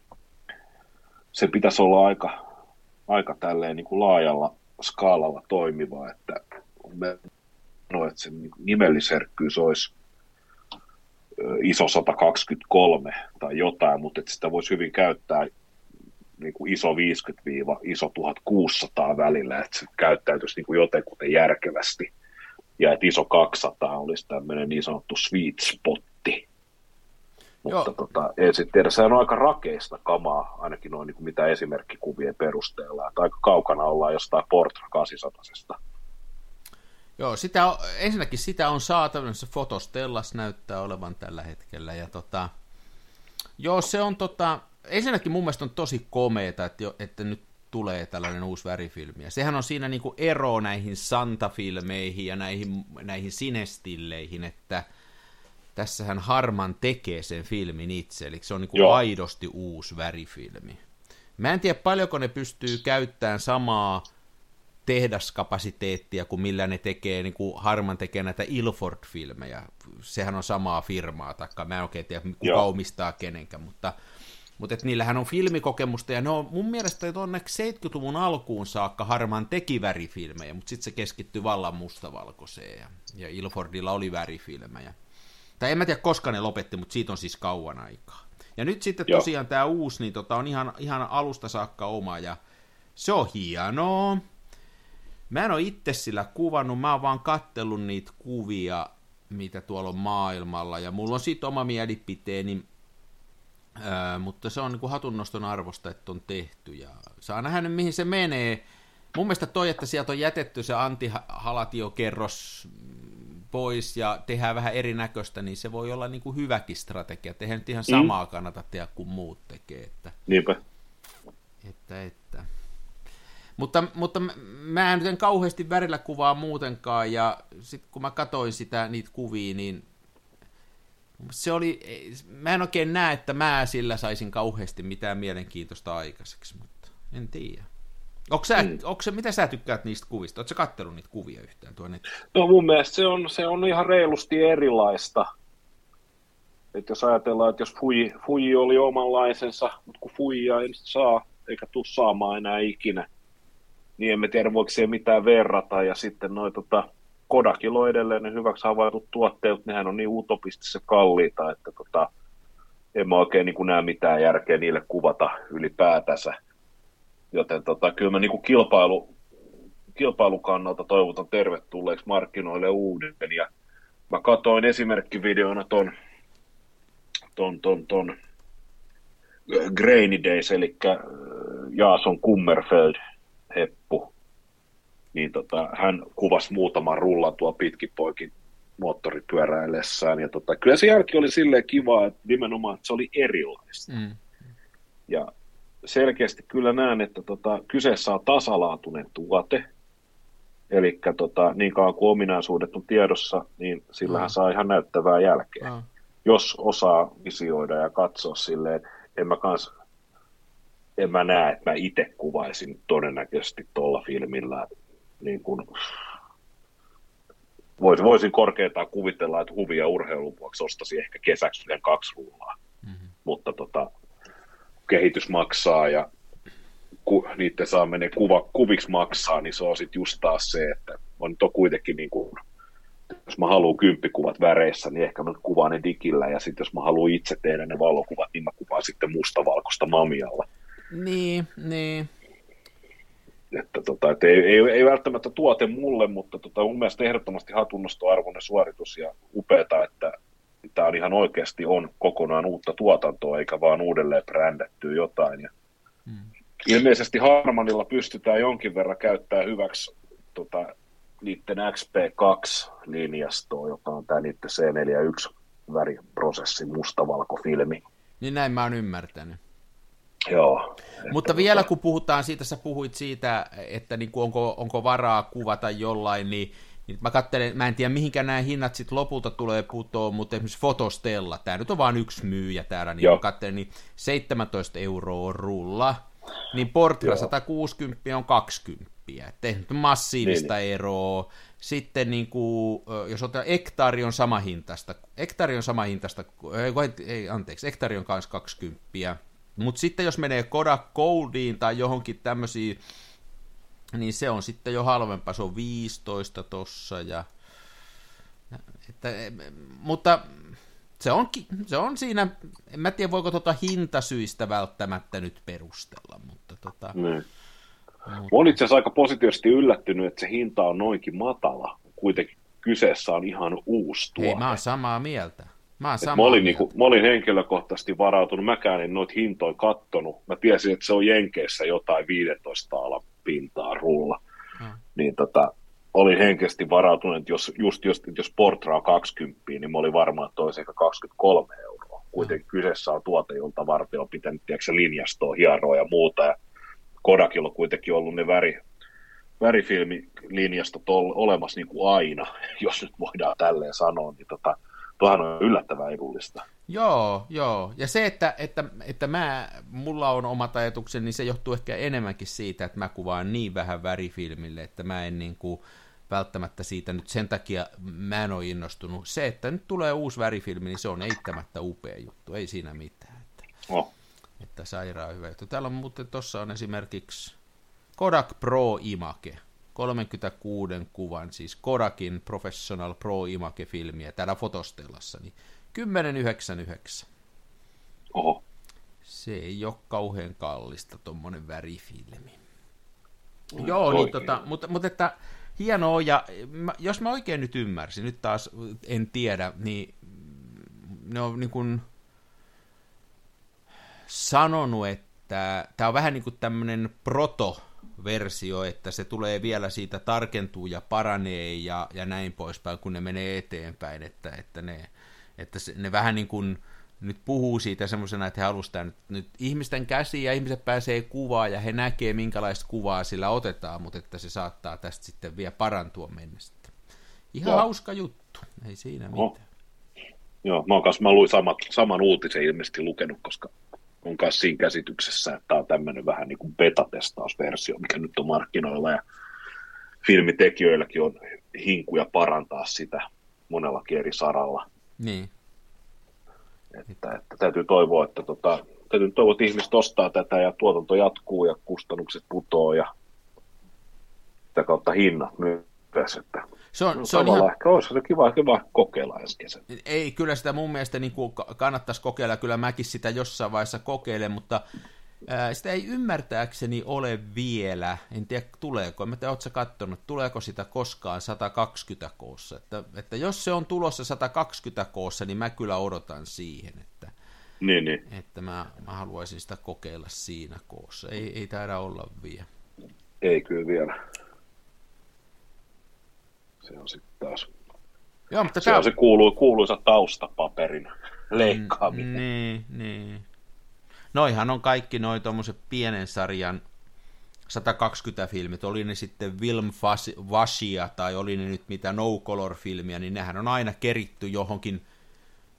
se pitäisi olla aika, aika tälleen niin kuin laajalla skaalalla toimiva, että me no, että sen nimelliserkkyys olisi iso 123 tai jotain, mutta että sitä voisi hyvin käyttää niin kuin iso 50-iso 1600 välillä, että se käyttäytyisi niin kuin jotenkuten järkevästi. Ja että iso 200 olisi tämmöinen niin sanottu sweet spotti. Mutta tota, en sitten tiedä, se on aika rakeista kamaa, ainakin noin niin kuin mitä esimerkkikuvien perusteella. Että aika kaukana ollaan jostain Portra 800 Joo, sitä on, ensinnäkin sitä on saatavilla, Fotostellas näyttää olevan tällä hetkellä, ja tota, joo, se on tota, ensinnäkin mun mielestä on tosi komeeta, että, jo, että nyt tulee tällainen uusi värifilmi, ja sehän on siinä niinku ero näihin Santa-filmeihin ja näihin, näihin sinestilleihin, että tässähän Harman tekee sen filmin itse, eli se on niinku aidosti uusi värifilmi. Mä en tiedä paljonko ne pystyy käyttämään samaa tehdaskapasiteettia kuin millä ne tekee, niin kuin Harman tekee näitä Ilford-filmejä. Sehän on samaa firmaa, taikka mä en oikein tiedä, kuka Joo. omistaa kenenkään, mutta, mutta et niillähän on filmikokemusta, ja ne on mun mielestä tuonne 70-luvun alkuun saakka Harman teki värifilmejä, mutta sitten se keskittyi vallan mustavalkoiseen, ja, ja Ilfordilla oli värifilmejä. Tai en mä tiedä, koska ne lopetti, mutta siitä on siis kauan aikaa. Ja nyt sitten Joo. tosiaan tämä uusi, niin tota, on ihan, ihan alusta saakka oma, ja se on hienoa. Mä en ole itse sillä kuvannut, mä oon vaan kattellut niitä kuvia, mitä tuolla on maailmalla, ja mulla on siitä oma mielipiteeni, mutta se on niin kuin hatunnoston arvosta, että on tehty, ja saa nähdä nyt, mihin se menee. Mun mielestä toi, että sieltä on jätetty se antihalatiokerros pois ja tehdään vähän erinäköistä, niin se voi olla niin kuin hyväkin strategia. Tehdään nyt ihan mm. samaa mm. kannata tehdä kuin muut tekee. Että, Niinpä. Että, että. Mutta, mutta mä en nyt kauheasti värillä kuvaa muutenkaan, ja sitten kun mä katsoin sitä, niitä kuvia, niin se oli, mä en oikein näe, että mä sillä saisin kauheasti mitään mielenkiintoista aikaiseksi, mutta en tiedä. Onko sä, mm. onko se, mitä sä tykkäät niistä kuvista? Oletko katsellut niitä kuvia yhtään tuonne? No mun mielestä se on, se on ihan reilusti erilaista. Et jos ajatellaan, että jos Fuji, Fuji oli omanlaisensa, mutta kun Fujia ei saa, eikä tule saamaan enää ikinä, niin emme tiedä voiko siihen mitään verrata. Ja sitten noin tota, Kodakilla on edelleen ne hyväksi havaitut tuotteet, nehän on niin utopistisen kalliita, että tota, en mä oikein niin näe mitään järkeä niille kuvata ylipäätänsä. Joten tota, kyllä mä niin kuin kilpailu, kilpailun kannalta toivotan tervetulleeksi markkinoille uuden. Ja mä katoin esimerkkivideona ton, ton, ton, ton Grainy Days, eli äh, Jaason Kummerfeld heppu. Niin tota, hän kuvasi muutaman rullan tuo pitkipoikin moottoripyöräillessään. Ja tota, kyllä se jälki oli silleen kiva, että nimenomaan että se oli erilaista. Mm. Ja selkeästi kyllä näen, että tota, kyseessä on tasalaatuinen tuote, eli tota, niin kauan kuin ominaisuudet on tiedossa, niin sillähän mm. saa ihan näyttävää jälkeä. Mm. Jos osaa visioida ja katsoa silleen, en mä kans, en mä näe, että mä itse kuvaisin todennäköisesti tuolla filmillä niin kuin, voisin, voisin korkeintaan kuvitella, että huvia urheilun vuoksi ostaisin ehkä kesäksi vielä kaksi rullaa. Mm-hmm. Mutta tota, kehitys maksaa ja ku, niiden saaminen kuva, kuviksi maksaa, niin se on sitten just taas se, että on nyt on kuitenkin niin kuin, jos mä haluan kymppikuvat väreissä, niin ehkä mä kuvaan ne digillä, ja sitten jos mä haluan itse tehdä ne valokuvat, niin mä kuvaan sitten mustavalkoista mamialla. Niin, niin. Että tota, et ei, ei, ei, välttämättä tuote mulle, mutta tota, mun mielestä ehdottomasti hatunnostoarvoinen suoritus ja upeata, että tämä on ihan oikeasti on kokonaan uutta tuotantoa, eikä vaan uudelleen brändättyä jotain. Ja hmm. Ilmeisesti Harmanilla pystytään jonkin verran käyttämään hyväksi tota, niiden XP2-linjastoa, joka on tämä niiden C41 väriprosessi, mustavalkofilmi. Niin näin mä oon ymmärtänyt. Joo. Mutta vielä kun puhutaan siitä, sä puhuit siitä, että niin kuin onko, onko varaa kuvata jollain, niin, niin mä katselen, mä en tiedä mihinkä nämä hinnat sitten lopulta tulee putoon, mutta esimerkiksi Fotostella, tämä nyt on vain yksi myyjä täällä, niin Joo. mä katselen, niin 17 euroa rulla, niin Portilla 160 on 20, tehnyt massiivista niin, niin. eroa. Sitten niin kuin, jos otetaan, Ektari on sama hintasta, Ektari on sama hintasta, ei, anteeksi, Ektari on kanssa 20, mutta sitten jos menee Kodak Goldiin tai johonkin tämmöisiin, niin se on sitten jo halvempaa, se on 15 tossa ja että, mutta se on, se on siinä, en mä tiedä voiko tuota hintasyistä välttämättä nyt perustella, mutta tota, niin. Mutta... Olen itse asiassa aika positiivisesti yllättynyt, että se hinta on noinkin matala. Kuitenkin kyseessä on ihan uusi tuote. Ei, mä oon samaa mieltä. Mä, mä, olin, niin kuin, mä olin henkilökohtaisesti varautunut, mäkään en noita hintoja kattonut. Mä tiesin, että se on Jenkeissä jotain 15 alan pintaa rulla. Hmm. Niin tota, olin henkisesti varautunut, että jos, just, just jos Portra on 20, niin mä olin varma, että olisi ehkä 23 euroa. Kuitenkin hmm. kyseessä on tuote, jolta varten on pitänyt tiedätkö, linjastoa, hieroa ja muuta. Ja Kodakilla on kuitenkin ollut ne väri, värifilmilinjastot olemassa niin kuin aina, jos nyt voidaan tälleen sanoa, niin tota, tuohan on yllättävän edullista. Joo, joo. Ja se, että, että, että mä, mulla on omat ajatukseni, niin se johtuu ehkä enemmänkin siitä, että mä kuvaan niin vähän värifilmille, että mä en niin kuin, välttämättä siitä nyt sen takia mä en ole innostunut. Se, että nyt tulee uusi värifilmi, niin se on eittämättä upea juttu, ei siinä mitään. Että, oh. että sairaan hyvä juttu. Täällä on muuten, tuossa on esimerkiksi Kodak Pro Image, 36 kuvan, siis Kodakin Professional Pro Image-filmiä täällä fotostellassa, niin 10,99. Oho. Se ei ole kauhean kallista, tuommoinen värifilmi. No, Joo, niin tota, mutta, mutta että hienoa, ja mä, jos mä oikein nyt ymmärsin, nyt taas en tiedä, niin ne on niin kuin sanonut, että tämä on vähän niin kuin tämmöinen proto versio, että se tulee vielä siitä tarkentuu ja paranee ja, ja näin poispäin, kun ne menee eteenpäin, että, että, ne, että se, ne vähän niin kuin nyt puhuu siitä semmoisena, että he halusivat nyt, nyt ihmisten käsiä ja ihmiset pääsee kuvaa ja he näkee, minkälaista kuvaa sillä otetaan, mutta että se saattaa tästä sitten vielä parantua mennessä. Ihan Joo. hauska juttu, ei siinä mitään. Joo, mä, kanssa, mä luin samat, saman uutisen ilmeisesti lukenut, koska on myös siinä käsityksessä, että tämä on tämmöinen vähän niin kuin beta-testausversio, mikä nyt on markkinoilla ja filmitekijöilläkin on hinkuja parantaa sitä monellakin eri saralla. Niin. Että, että täytyy toivoa, että tota, täytyy toivoa, että ihmiset ostaa tätä ja tuotanto jatkuu ja kustannukset putoo ja sitä kautta hinnat myös. Että Se on, No, se on ihan, ehkä olisi se kiva, kiva kokeilla ensi kesänä. ei, kyllä sitä mun mielestä niin kuin kannattaisi kokeilla, kyllä mäkin sitä jossain vaiheessa kokeilen, mutta ää, sitä ei ymmärtääkseni ole vielä, en tiedä tuleeko, en tiedä, ootko katsonut, tuleeko sitä koskaan 120 koossa, että, että jos se on tulossa 120 koossa, niin mä kyllä odotan siihen, että, Niin, niin. että mä, mä haluaisin sitä kokeilla siinä koossa, ei, ei taida olla vielä. Ei kyllä vielä. Se on sitten taas. Joo, mutta Se on se kuulu, kuuluisa taustapaperin leikkaaminen. Niin, niin. Noihan on kaikki noi tommoset pienen sarjan 120 filmit, oli ne sitten Wilm Vashia tai oli ne nyt mitä no color filmiä, niin nehän on aina keritty johonkin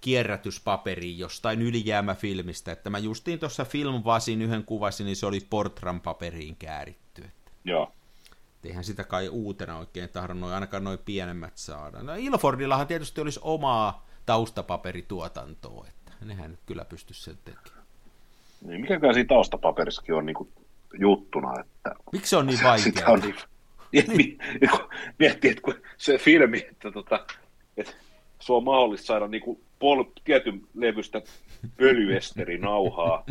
kierrätyspaperiin jostain ylijäämäfilmistä, että mä justiin tuossa Film Vasin yhden kuvasin, niin se oli Portran paperiin kääritty. Että Joo. Eihän sitä kai uutena oikein tahdo noin, ainakaan noin pienemmät saada. No Ilfordillahan tietysti olisi omaa taustapaperituotantoa, että nehän nyt kyllä pystyisi sen tekemään. Niin, mikäkään siinä taustapaperissakin on niinku juttuna, että Miksi se on niin sitä vaikeaa? on niin, miettii, että kun se filmi, että, tota, että se on mahdollista saada niinku pol, tietyn levystä pölyesterinauhaa,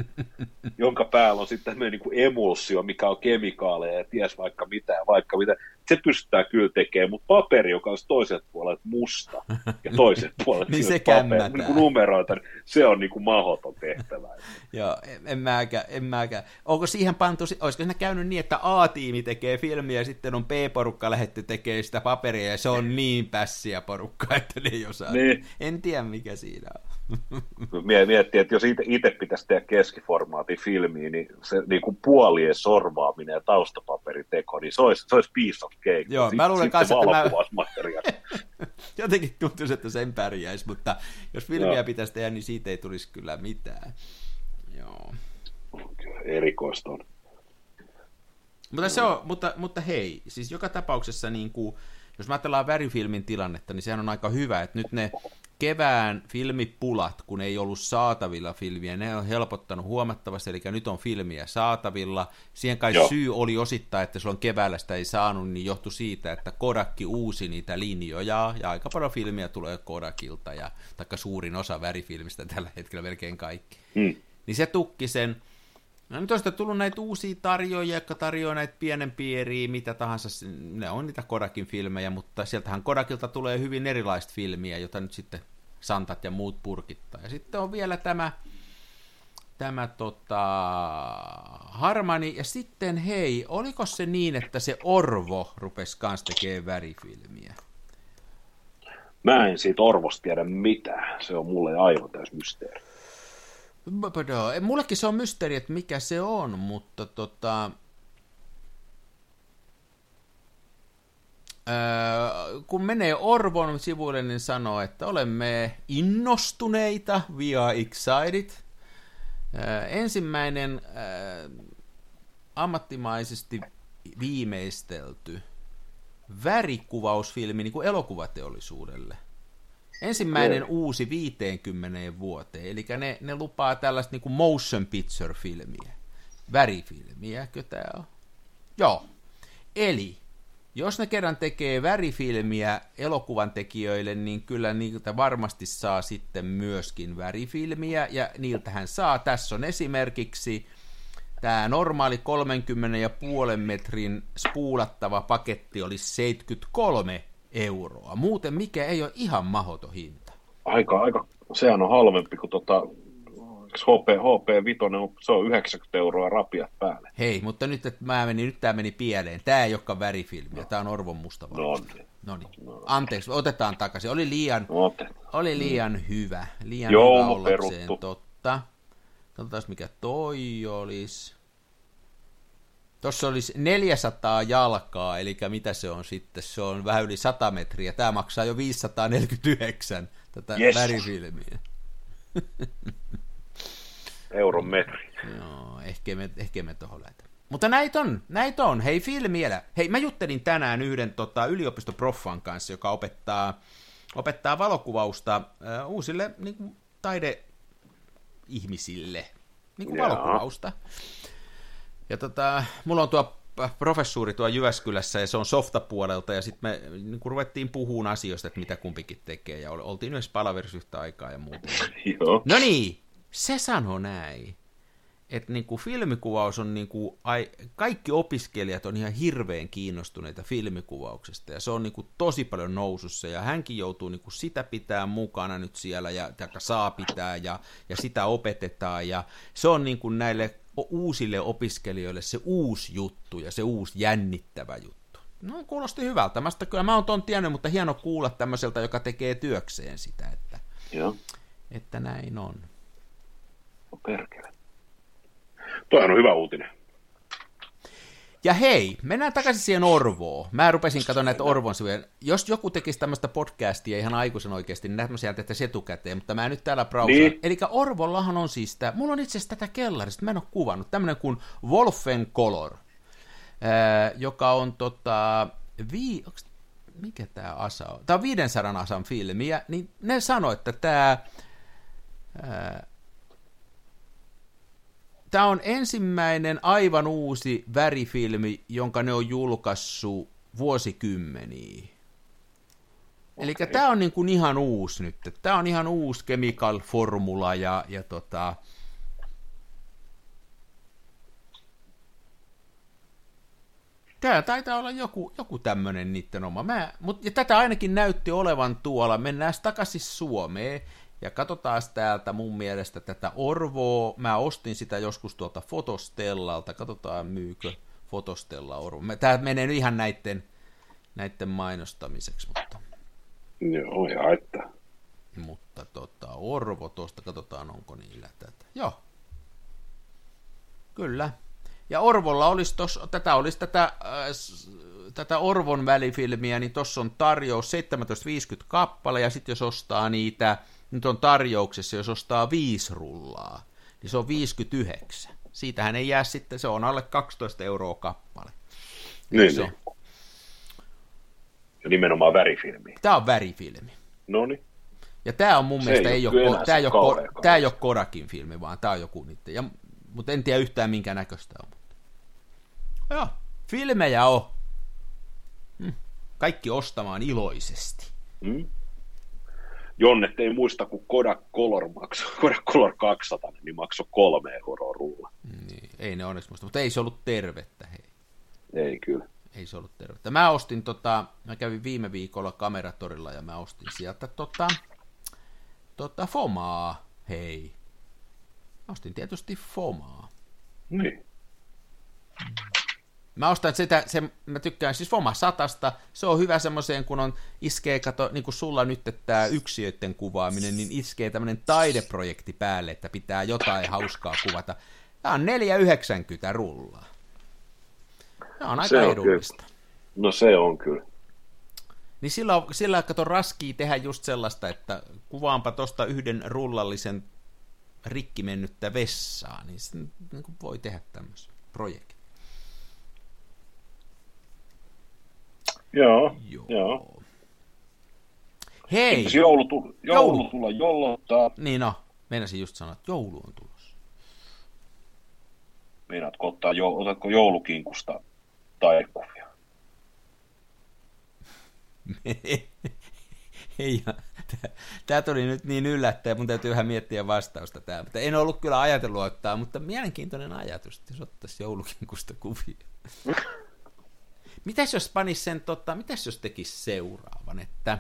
jonka päällä on sitten tämmöinen niinku emulsio, mikä on kemikaaleja ja ties vaikka mitä vaikka mitä. Se pystytään kyllä tekemään, mutta paperi, joka on toiselta puolelta musta ja toiselta puolelta Niin se paperi, niin kuin numeroita, niin se on niin kuin mahdoton tehtävä. Joo, en, en mäkään, en mäkään. Onko siihen pantu, si- olisiko siinä käynyt niin, että A-tiimi tekee filmiä ja sitten on B-porukka lähetty tekemään sitä paperia ja se on niin pässiä porukka, että ne ei osaa. Niin. En tiedä mikä siinä on. Mie- Miettii, että jos itse pitäisi tehdä keskiformaatin filmiä, niin se niin kuin puolien sorvaaminen ja taustapaperiteko, niin se olisi, se olisi piece of cake. Joo, mä luulen kanssa, että mä-. Jotenkin tuntuisi, että sen pärjäisi, mutta jos filmiä Joo. pitäisi tehdä, niin siitä ei tulisi kyllä mitään. Joo. Kyllä, Erikoista on. Mutta, se on, mutta, mutta hei, siis joka tapauksessa, niin kuin, jos mä ajatellaan värifilmin tilannetta, niin sehän on aika hyvä, että nyt ne kevään filmipulat, kun ei ollut saatavilla filmiä, ne on helpottanut huomattavasti, eli nyt on filmiä saatavilla. Siihen kai Joo. syy oli osittain, että silloin keväällä sitä ei saanut, niin johtui siitä, että Kodakki uusi niitä linjoja, ja aika paljon filmiä tulee Kodakilta, ja taikka suurin osa värifilmistä tällä hetkellä, melkein kaikki Hmm. niin se tukki sen. No nyt on sitten tullut näitä uusia tarjoajia, jotka tarjoaa näitä pienempiä eriä, mitä tahansa, ne on niitä Kodakin filmejä, mutta sieltähän Kodakilta tulee hyvin erilaista filmiä, jota nyt sitten Santat ja muut purkittaa. Ja sitten on vielä tämä, tämä tota, Harmani, ja sitten hei, oliko se niin, että se Orvo rupesi kans tekemään värifilmiä? Mä en siitä Orvosta tiedä mitään. Se on mulle aivan täys mysteeri. Mullekin se on mysteeri, että mikä se on, mutta tota... Öö, kun menee Orvon sivuille, niin sanoo, että olemme innostuneita, we are excited. Öö, ensimmäinen öö, ammattimaisesti viimeistelty värikuvausfilmi niin kuin elokuvateollisuudelle. Ensimmäinen Joo. uusi 50 vuoteen, eli ne, ne lupaa tällaista niin kuin motion picture-filmiä, värifilmiäkö tämä on? Joo. Eli, jos ne kerran tekee värifilmiä elokuvan tekijöille, niin kyllä niiltä varmasti saa sitten myöskin värifilmiä, ja niiltähän saa. Tässä on esimerkiksi tämä normaali 30,5 metrin spuulattava paketti oli 73 euroa. Muuten mikä ei ole ihan mahoto hinta. Aika, aika, sehän on halvempi kuin tota, HP, HP Vitoinen, se on 90 euroa rapiat päälle. Hei, mutta nyt, että mä menin, nyt tämä meni pieleen. Tämä ei olekaan värifilmiä, tämä on Orvon musta No, valmiste. No niin, anteeksi, otetaan takaisin. Oli liian, no oli liian hyvä. Liian Joo, hyvä ollakseen peruttu. totta. Katsotaan mikä toi olisi. Tuossa olisi 400 jalkaa, eli mitä se on sitten? Se on vähän yli 100 metriä. Tämä maksaa jo 549 tätä Yes. värifilmiä. Euron metri. Joo, ehkä me, ehkä me tohon lähtä. Mutta näitä on, näitä on. Hei, filmielä. Hei, mä juttelin tänään yhden tota, yliopistoproffan kanssa, joka opettaa, opettaa valokuvausta äh, uusille niin kuin, taideihmisille. Niin kuin Jaa. valokuvausta. Ja tota, mulla on tuo professuuri tuo Jyväskylässä ja se on softapuolelta ja sitten me niin ruvettiin puhumaan asioista, että mitä kumpikin tekee ja oltiin myös palaverissa yhtä aikaa ja muuta. Joo. No niin, se sanoo näin, että niin kuin filmikuvaus on, niin kuin, ai, kaikki opiskelijat on ihan hirveän kiinnostuneita filmikuvauksesta ja se on niin kuin tosi paljon nousussa ja hänkin joutuu niin kuin sitä pitää mukana nyt siellä ja saa pitää ja, ja sitä opetetaan ja se on niin kuin näille uusille opiskelijoille se uusi juttu ja se uusi jännittävä juttu. No kuulosti hyvältä. Mä sitä, kyllä mä oon ton tiennyt, mutta hieno kuulla tämmöiseltä, joka tekee työkseen sitä, että, Joo. että näin on. No perkele. Toihan on hyvä uutinen. Ja hei, mennään takaisin siihen Orvoon. Mä rupesin katsomaan näitä Orvon sivuja. Jos joku tekisi tämmöistä podcastia ihan aikuisen oikeasti, niin tämmöisiä tehtäisiin etukäteen, mutta mä nyt täällä brausaan. Niin. Eli Orvollahan on siis tämä, mulla on itse asiassa tätä kellarista, mä en ole kuvannut, tämmöinen kuin Wolfen Color, ää, joka on tota, vii, onks, mikä tämä asa on? Tämä on 500 asan filmiä, niin ne sanoi, että tämä, ää, Tämä on ensimmäinen aivan uusi värifilmi, jonka ne on julkaissut vuosikymmeniä. Okay. Eli tämä on niin kuin ihan uusi nyt. Tämä on ihan uusi chemical-formula ja, ja tota, Tämä taitaa olla joku, joku tämmöinen niiden oma. Mä, mut, ja tätä ainakin näytti olevan tuolla. Mennään takaisin Suomeen. Ja katsotaan täältä mun mielestä tätä Orvoa. Mä ostin sitä joskus tuolta Fotostellalta. Katsotaan myykö Fotostella Orvo. Tämä menee nyt ihan näiden, näiden mainostamiseksi, mutta... Joo, ja että. Mutta tota, Orvo tuosta, katsotaan onko niillä tätä. Joo. Kyllä. Ja Orvolla olisi tos, tätä olisi tätä, äh, tätä Orvon välifilmiä, niin tuossa on tarjous 1750 kappale, ja sitten jos ostaa niitä nyt on tarjouksessa, jos ostaa viisi rullaa, niin se on 59. Siitähän ei jää sitten, se on alle 12 euroa kappale. Niin, niin. Ja nimenomaan värifilmi. Tämä on värifilmi. No niin. Ja tämä on mun se mielestä ei ole, tämä ei ole, tämä ei ole Kodakin filmi, vaan tämä on joku niiden. Ja, mutta en tiedä yhtään minkä näköistä on. Joo, filmejä on. Hm. Kaikki ostamaan iloisesti. Mm. Jonnet ei muista, kun Kodak Color, maksoi, Kodak Color 200, niin maksoi kolme euroa rulla. Niin, ei ne onneksi muista, mutta ei se ollut tervettä, hei. Ei kyllä. Ei se ollut tervettä. Mä ostin tota, mä kävin viime viikolla kameratorilla ja mä ostin sieltä tota, tota Fomaa, hei. Mä ostin tietysti Fomaa. Niin. Mä ostan sitä, se, mä tykkään siis Foma satasta, se on hyvä semmoiseen, kun on iskee, kato, niin kuin sulla nyt tämä yksiöiden kuvaaminen, niin iskee tämmöinen taideprojekti päälle, että pitää jotain hauskaa kuvata. Tämä on 4,90 rullaa. Tämä on aika se on edullista. Kyllä. No se on kyllä. Niin sillä, sillä kato raskii tehdä just sellaista, että kuvaanpa tuosta yhden rullallisen rikki mennyttä vessaa, niin, se, niin voi tehdä tämmöisen projektin. Joo, joo. joo. Hei! Eikö joulu, tu- joulu, joulu tulla jollottaa? Niin no, meinasin just sanoa, että joulu on tulossa. Meinaatko ottaa, jo- otatko joulukinkusta taikuvia? Ei, tämä tuli nyt niin yllättäen, mun täytyy vähän miettiä vastausta tämä. Mutta en ollut kyllä ajatellut ottaa, mutta mielenkiintoinen ajatus, jos ottaisi joulukinkusta kuvia. Mitäs jos panis sen, tota, mitäs jos tekisi seuraavan, että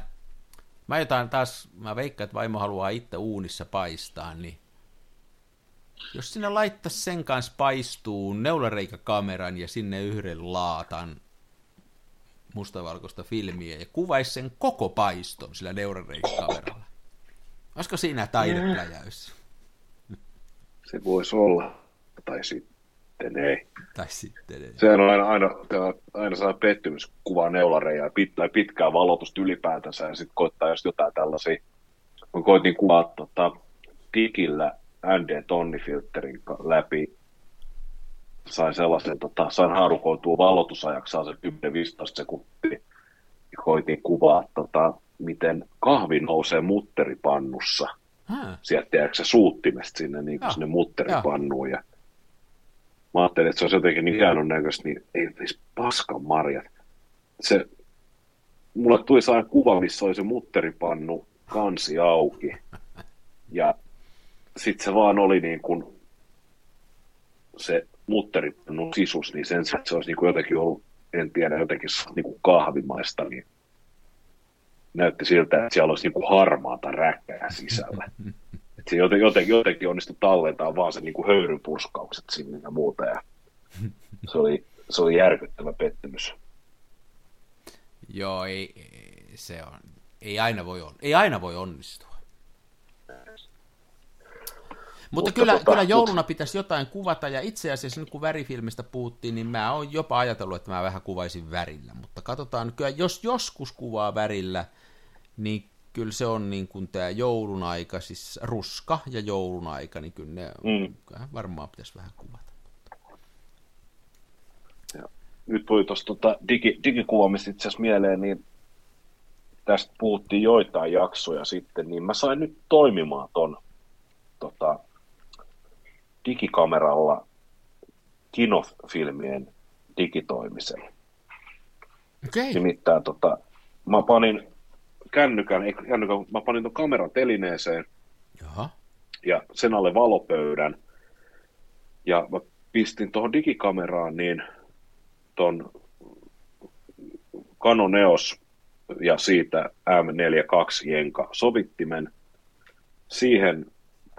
mä jotain taas, mä veikkaan, että vaimo haluaa itse uunissa paistaa, niin jos sinne laittaisi sen kanssa paistuun neulareikakameran ja sinne yhden laatan mustavalkoista filmiä ja kuvaisi sen koko paiston sillä neulareikakameralla. Olisiko siinä taidepläjäys? Se voisi olla. Tai sitten sitten ei. Tai sitten ei. Sehän on aina, aina, aina sellainen pettymys kuvaa neulareja ja pit, tai pitkää valotusta ylipäätänsä ja sitten koittaa just jotain tällaisia. Mä koitin kuvaa tota, tikillä ND tonnifilterin läpi sain sellaisen, tota, sain haarukoitua valotusajaksi se 10-15 sekuntia. Ja koitin kuvaa, tota, miten kahvi nousee mutteripannussa. Hmm. Sieltä tiedätkö suuttimesta sinne, niin sinne mutteripannuun. Ja mä ajattelin, että se olisi jotenkin niin hienon näköistä, niin ei siis paskan marjat. Se, mulle tuli sellainen kuva, missä oli se mutteripannu kansi auki. Ja sitten se vaan oli niin kuin se mutteripannun sisus, niin sen se olisi niin kuin jotenkin ollut, en tiedä, jotenkin niin kuin kahvimaista, niin näytti siltä, että siellä olisi niin kuin harmaata räkkää sisällä. Että se jotenkin, jotenkin, jotenkin onnistui tallentaa vaan se niin kuin höyrypurskaukset sinne ja muuta. Ja se, oli, se oli järkyttävä pettymys. Joo, ei, se on, ei aina voi, on, ei aina voi onnistua. Mutta, Mutta kyllä, tota, kyllä jouluna mut... pitäisi jotain kuvata, ja itse asiassa nyt kun värifilmistä puhuttiin, niin mä oon jopa ajatellut, että mä vähän kuvaisin värillä. Mutta katsotaan, kyllä jos joskus kuvaa värillä, niin kyllä se on niin kuin tämä joulun aika, siis ruska ja joulun aika, niin kyllä ne mm. varmaan pitäisi vähän kuvata. Ja, nyt tuli tuosta tota digi, digikuvaamista itse asiassa mieleen, niin tästä puhuttiin joitain jaksoja sitten, niin mä sain nyt toimimaan ton tota, digikameralla kinofilmien digitoimisen. Okay. Nimittäin tota, mä panin kännykän, ei kännykän, mä panin ton kameran telineeseen Jaha. ja sen alle valopöydän. Ja mä pistin tuohon digikameraan niin ton Canon EOS ja siitä M42 Jenka sovittimen siihen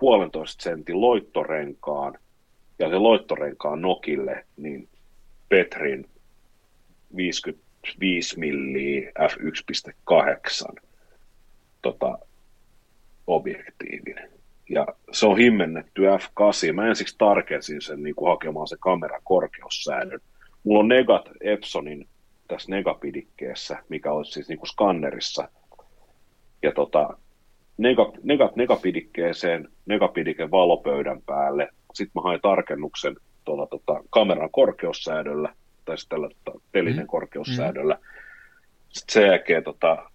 puolentoista sentin loittorenkaan ja se loittorenkaan nokille niin Petrin 55 milliä f1.8 tota, objektiivin. Ja se on himmennetty F8. Mä ensiksi tarkensin sen niin kuin hakemaan se kameran korkeussäännön. Mulla on Negat Epsonin tässä negapidikkeessä, mikä olisi siis niin kuin skannerissa. Ja tota, negat, negat negapidikkeeseen, negapidike valopöydän päälle. Sitten mä hain tarkennuksen tuolla tota, kameran korkeussäädöllä, tai sitten tällä tota, pelinen mm. korkeussäädöllä. Mm. Sitten sen jälkeen tota,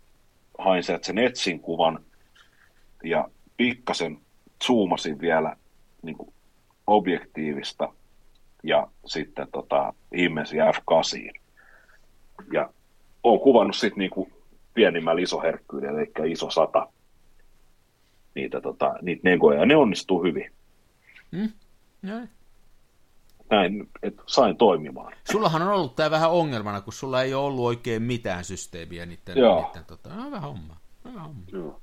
hain sieltä sen etsin kuvan ja pikkasen zoomasin vielä niin kuin objektiivista ja sitten tota, himmensin F8. Ja olen kuvannut sitten niin pienimmällä isoherkkyydellä, eli iso sata niitä, tota, niitä negoja, ja ne onnistuu hyvin. Mm. Näin, että sain toimimaan. Sullahan on ollut tämä vähän ongelmana, kun sulla ei ole ollut oikein mitään systeemiä niiden, Joo. niiden tota, no, vähän homma. Vähän homma. Joo.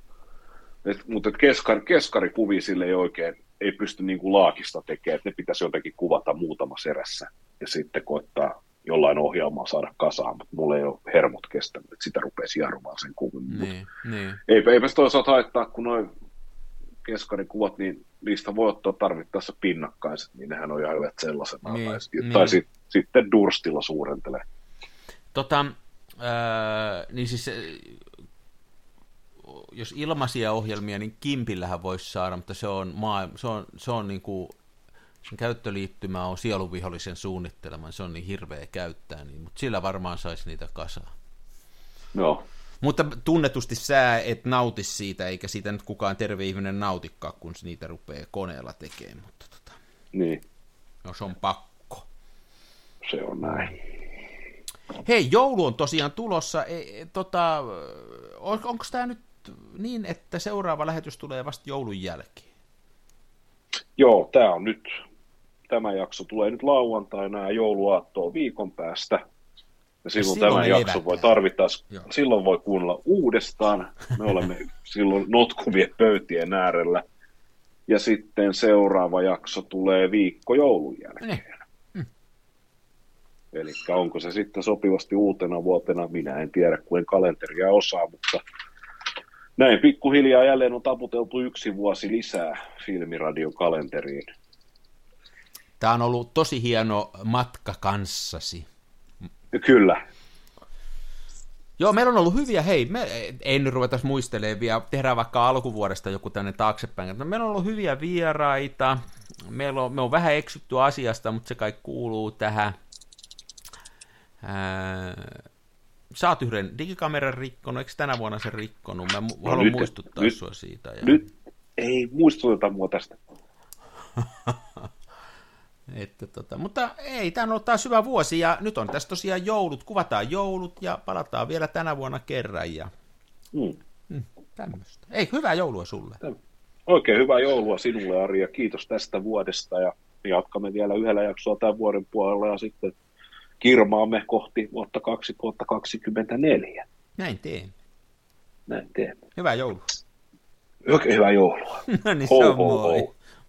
Et, mutta et keskari, keskarikuvia sille ei oikein, ei pysty niin kuin laakista tekemään, että ne pitäisi jotenkin kuvata muutamassa erässä ja sitten koittaa jollain ohjelmaa saada kasaan, mutta mulla ei ole hermot kestänyt, että sitä rupesi jarrumaan sen kuvin. Niin, niin. Eipä, eipä se toisaalta haittaa, kun noin keskarikuvat, niin niistä voi ottaa tarvittaessa pinnakkaiset, niin nehän on ihan hyvät sellaisena. Niin, tai, niin. tai sit, sitten durstilla suurentelee. Tota, äh, niin siis jos ilmaisia ohjelmia, niin Kimpillähän voisi saada, mutta se on, maa, se on, se on niin kuin, sen käyttöliittymä on sieluvihollisen suunnittelema, se on niin hirveä käyttää, niin, mutta sillä varmaan saisi niitä kasaan. Joo. Mutta tunnetusti sä et nauti siitä, eikä siitä nyt kukaan terve ihminen nautikaan, kun niitä rupeaa koneella tekemään. Mutta tota, niin. No se on pakko. Se on näin. Hei, joulu on tosiaan tulossa. E, e tota, on, onko tämä nyt niin, että seuraava lähetys tulee vasta joulun jälkeen? Joo, tämä on nyt, tämä jakso tulee nyt lauantaina ja jouluaattoa viikon päästä. Ja silloin, silloin tämän jakson voi tarvittaessa, silloin voi kuunnella uudestaan. Me olemme silloin notkuvien pöytien äärellä. Ja sitten seuraava jakso tulee viikko joulun jälkeen. Niin. Mm. Eli onko se sitten sopivasti uutena vuotena, minä en tiedä, kun en kalenteria osaa, mutta näin pikkuhiljaa jälleen on taputeltu yksi vuosi lisää filmiradion kalenteriin. Tämä on ollut tosi hieno matka kanssasi. Kyllä. Joo, meillä on ollut hyviä, hei, me ei nyt ruveta muistelemaan vielä, tehdään vaikka alkuvuodesta joku tänne taaksepäin. No, meillä on ollut hyviä vieraita, meillä on, me on vähän eksytty asiasta, mutta se kai kuuluu tähän. Ää, sä oot yhden digikameran rikkonut, eikö tänä vuonna se rikkonut? Mä no haluan nyt, muistuttaa nyt, sua siitä. Ja... Nyt ei muistuteta mua tästä. Että tota, mutta ei, tämä on ollut taas hyvä vuosi ja nyt on tässä tosiaan joulut, kuvataan joulut ja palataan vielä tänä vuonna kerran ja Mm. mm, tämmöistä. Ei, hyvää joulua sulle. Oikein hyvää joulua sinulle, Ari, ja kiitos tästä vuodesta. Ja jatkamme vielä yhdellä jaksoa tämän vuoden puolella ja sitten kirmaamme kohti vuotta 2024. Näin teen. Näin teemme. Hyvää joulua. Oikein hyvää joulua. No niin, Ho, se on ho, moi. ho.